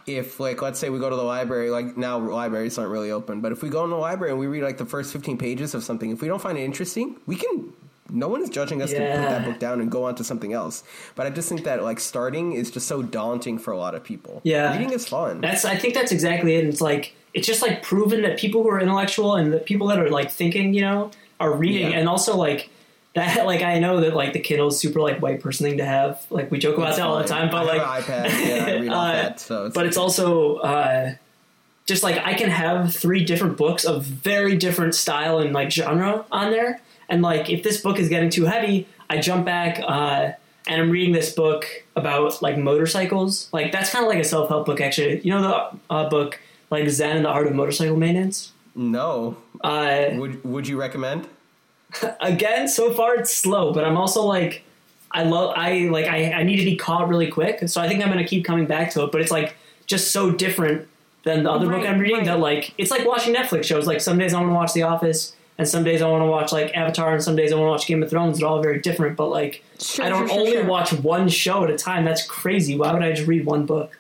Speaker 1: if like let's say we go to the library, like now libraries aren't really open, but if we go in the library and we read like the first 15 pages of something, if we don't find it interesting, we can. No one is judging us to put that book down and go on to something else. But I just think that like starting is just so daunting for a lot of people.
Speaker 3: Yeah.
Speaker 1: reading is fun.
Speaker 3: That's I think that's exactly it. It's like it's just like proven that people who are intellectual and the people that are like thinking, you know, are reading,
Speaker 1: Yeah.
Speaker 3: and also like that. Like I know that like the Kindle's super like white person thing to have. Like we joke about
Speaker 1: It's
Speaker 3: that all the time, but
Speaker 1: I
Speaker 3: like
Speaker 1: iPad. Yeah, I read
Speaker 3: Uh,
Speaker 1: that. So it's
Speaker 3: but it's also uh, just like I can have three different books of very different style and like genre on there, and like if this book is getting too heavy, I jump back uh, and I'm reading this book about like motorcycles. Like that's kind of like a self help book, actually. You know the uh, book like Zen and the Art of Motorcycle Maintenance.
Speaker 1: no.
Speaker 3: Uh,
Speaker 1: Would Would you recommend?
Speaker 3: again, so far it's slow, but I'm also like, I love, I like, I, I need to be caught really quick. So I think I'm going to keep coming back to it, but it's like just so different than the other book I'm reading
Speaker 2: right.
Speaker 3: that like, it's like watching Netflix shows. Like some days I want to watch The Office and some days I want to watch like Avatar and some days I want to watch Game of Thrones. They're all very different, but like,
Speaker 2: Sure,
Speaker 3: I don't
Speaker 2: sure, sure,
Speaker 3: only
Speaker 2: sure.
Speaker 3: watch one show at a time. That's crazy. Why would I just read one book?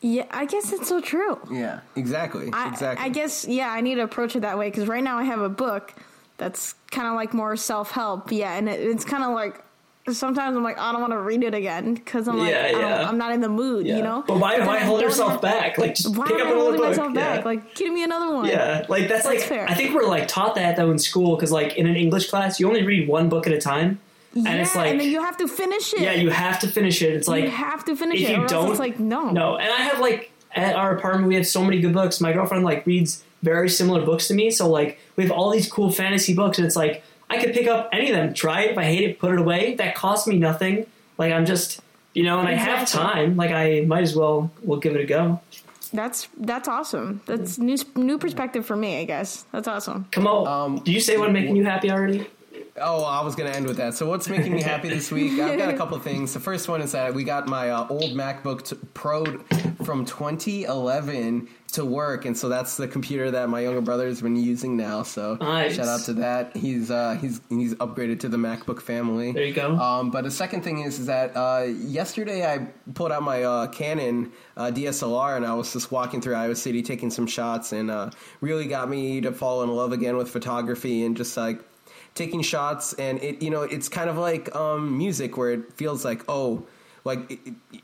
Speaker 2: Yeah, I guess it's so true.
Speaker 1: Yeah, exactly.
Speaker 2: I,
Speaker 1: exactly.
Speaker 2: I guess yeah, I need to approach it that way because right now I have a book that's kind of like more self help. Yeah, and it, it's kind of like sometimes I'm like I don't want to read it again because I'm like
Speaker 3: Yeah,
Speaker 2: I don't,
Speaker 3: yeah.
Speaker 2: I'm not in the mood, you know.
Speaker 3: But why, why
Speaker 2: I
Speaker 3: hold yourself
Speaker 2: have-
Speaker 3: back? Like, just
Speaker 2: Why
Speaker 3: pick
Speaker 2: am
Speaker 3: up another
Speaker 2: holding
Speaker 3: book.
Speaker 2: myself
Speaker 3: Yeah.
Speaker 2: back? Like, give me another one.
Speaker 3: Yeah, like that's,
Speaker 2: That's
Speaker 3: like
Speaker 2: fair.
Speaker 3: I think we're like taught that though in school because like in an English class you only read one book at a time, and
Speaker 2: yeah,
Speaker 3: it's like
Speaker 2: and then you have to finish it.
Speaker 3: yeah you have to finish it. It's like
Speaker 2: you have to finish
Speaker 3: if
Speaker 2: it.
Speaker 3: you don't,
Speaker 2: it's like no,
Speaker 3: no. And I have like at our apartment we have so many good books. My girlfriend like reads very similar books to me, so like we have all these cool fantasy books, and it's like I could pick up any of them, try it. If I hate it, put it away. That costs me nothing. Like I'm just you know, and I have time. Like I might as well well give it a go.
Speaker 2: That's that's awesome. That's new new perspective for me. I guess that's awesome.
Speaker 3: Come on.
Speaker 1: Um,
Speaker 3: Did you say what making you happy already?
Speaker 1: Oh, I was going to end with that. So, what's making me happy this week? I've got a couple of things. The first one is that we got my uh, old MacBook t- Pro from 2011 to work, and so that's the computer that my younger brother's been using now. So,
Speaker 3: Nice.
Speaker 1: shout out to that. He's uh, he's he's upgraded to the MacBook family.
Speaker 3: There you go.
Speaker 1: Um, but the second thing is, is that uh, yesterday I pulled out my uh, Canon uh, DSLR and I was just walking through Iowa City taking some shots, and uh, really got me to fall in love again with photography and just like taking shots. And it, you know, it's kind of like um, music where it feels like, oh, like. It, it,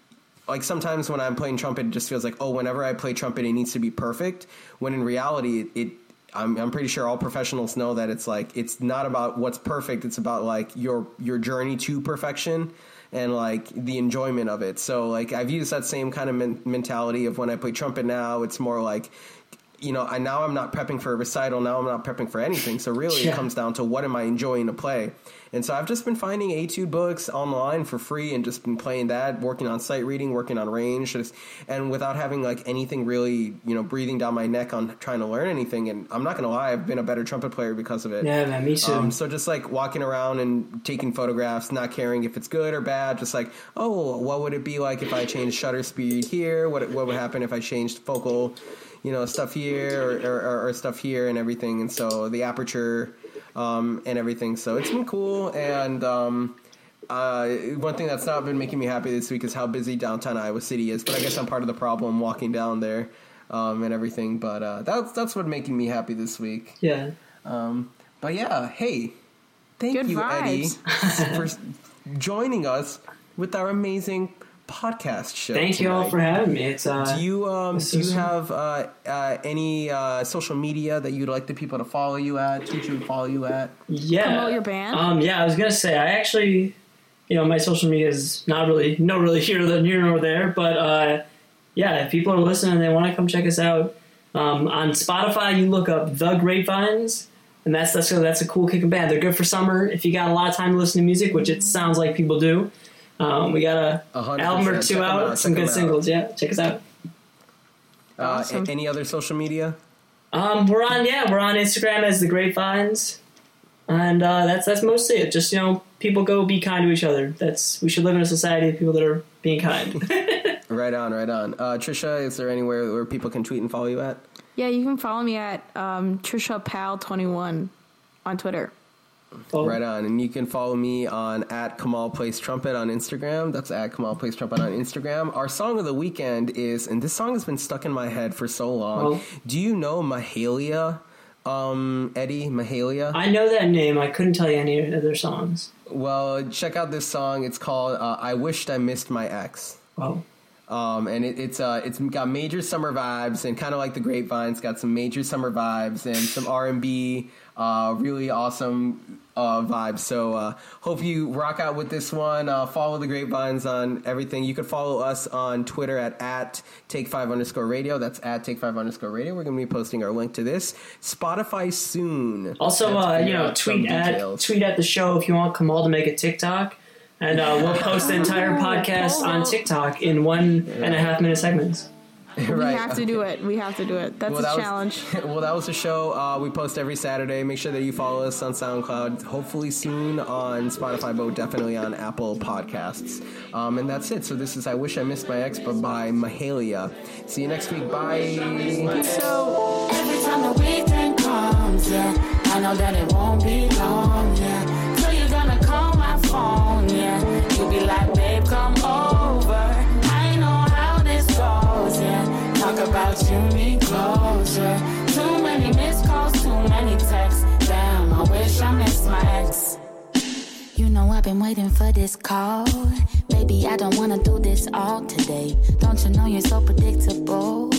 Speaker 1: like sometimes when I'm playing trumpet, it just feels like, oh, whenever I play trumpet, it needs to be perfect. When in reality, it, it I'm, I'm pretty sure all professionals know that it's like it's not about what's perfect. It's about like your your journey to perfection and like the enjoyment of it. So like I've used that same kind of men- mentality of when I play trumpet now. It's more like you know, I now I'm not prepping for a recital. Now I'm not prepping for anything. So really,
Speaker 3: Yeah.
Speaker 1: it comes down to what am I enjoying to play. And so I've just been finding etude books online for free and just been playing that, working on sight reading, working on range, just, and without having like anything really, you know, breathing down my neck on trying to learn anything. And I'm not gonna lie, I've been a better trumpet player because of it.
Speaker 3: Yeah, man, me too.
Speaker 1: Um, so just like walking around and taking photographs, not caring if it's good or bad, just like, oh, what would it be like if I changed shutter speed here? What what would happen if I changed focal, you know, stuff here or, or, or, or stuff here and everything? And so the aperture um, and everything. So it's been cool. And um, uh, one thing that's not been making me happy this week is how busy downtown Iowa City is. But I guess I'm part of the problem walking down there um, and everything. But uh, that's that's what making me happy this week.
Speaker 3: yeah.
Speaker 1: Um, but yeah, hey, thank
Speaker 2: Good
Speaker 1: you,
Speaker 2: vibes.
Speaker 1: Eddie, for joining us with our amazing podcast show.
Speaker 3: Thank you all for having me. It's uh,
Speaker 1: Do you um, do you have uh, uh, any uh, social media that you'd like the people to follow you at? Teach you to follow you at?
Speaker 3: yeah.
Speaker 2: Promote your band?
Speaker 3: Um, yeah, I was gonna say I actually, you know, my social media is not really no really here than here nor there, but uh, yeah, if people are listening and they want to come check us out um, on Spotify, you look up the Grapevines. And that's that's a, that's a cool kicking band. They're good for summer if you got a lot of time to listen to music, which it sounds like people do. Um, we got a
Speaker 1: A hundred
Speaker 3: album or two
Speaker 1: Check 'em
Speaker 3: out,
Speaker 1: out,
Speaker 3: some
Speaker 1: check 'em
Speaker 3: good
Speaker 1: out.
Speaker 3: singles. Yeah, check us out.
Speaker 1: Uh,
Speaker 2: Awesome.
Speaker 1: a- any other social media?
Speaker 3: Um, we're on yeah, we're on Instagram as the Grapevines, and uh, that's that's mostly it. Just you know, people go be kind to each other. That's we should live in a society of people that are being kind.
Speaker 1: Right on, right on. Uh, Trisha, is there anywhere where people can tweet and follow you at?
Speaker 2: Yeah, you can follow me at um, Trisha Pal twenty one on Twitter.
Speaker 3: Oh,
Speaker 1: Right on. And you can follow me on at Kamal Plays Trumpet on Instagram. That's at Kamal Plays Trumpet on Instagram. Our song of the weekend is, and this song has been stuck in my head for so long.
Speaker 3: Well-
Speaker 1: Do you know Mahalia? Um, Eddie Mahalia.
Speaker 3: I know that name. I couldn't tell you any of their songs.
Speaker 1: well, check out this song. It's called uh, "I Wished I Missed My Ex."
Speaker 3: Well,
Speaker 1: Um, and it, it's uh, it's got major summer vibes and kind of like the Grapevine, it's got some major summer vibes and some R and B, uh, really awesome uh, vibes. So uh, hope you rock out with this one. Uh, follow the Grapevines on everything. You could follow us on Twitter at at take five underscore radio. That's at take five underscore radio. We're going to be posting our link to this. Spotify soon.
Speaker 3: Also, uh, you know, tweet at
Speaker 1: details.
Speaker 3: tweet at the show if you want Kamal to make a TikTok, and uh, we'll post the entire podcast on TikTok in one and a half minute segments.
Speaker 2: We
Speaker 1: Right,
Speaker 2: have to do it. We have to do it. That's
Speaker 1: Well,
Speaker 2: a
Speaker 1: that was-
Speaker 2: challenge.
Speaker 1: well, that was the show. Uh, we post every Saturday. Make sure that you follow us on SoundCloud. Hopefully soon on Spotify, but definitely on Apple Podcasts. Um, and that's it. So this is "I Wish I Missed My Ex" but by Mahalia. See you next week. Bye.
Speaker 2: So
Speaker 4: Every time the weekend comes, yeah, I know that it won't be long, yeah. So you're gonna call my phone, yeah. You'll be like, talk about you need closure. Too many missed calls, too many texts. Damn, I wish I missed my ex. You know I've been waiting for this call. Baby, I don't wanna do this all today. Don't you know you're so predictable?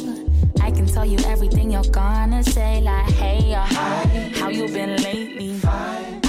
Speaker 4: I can tell you everything you're gonna say, like hey
Speaker 5: or hi, how you been lately? Fine.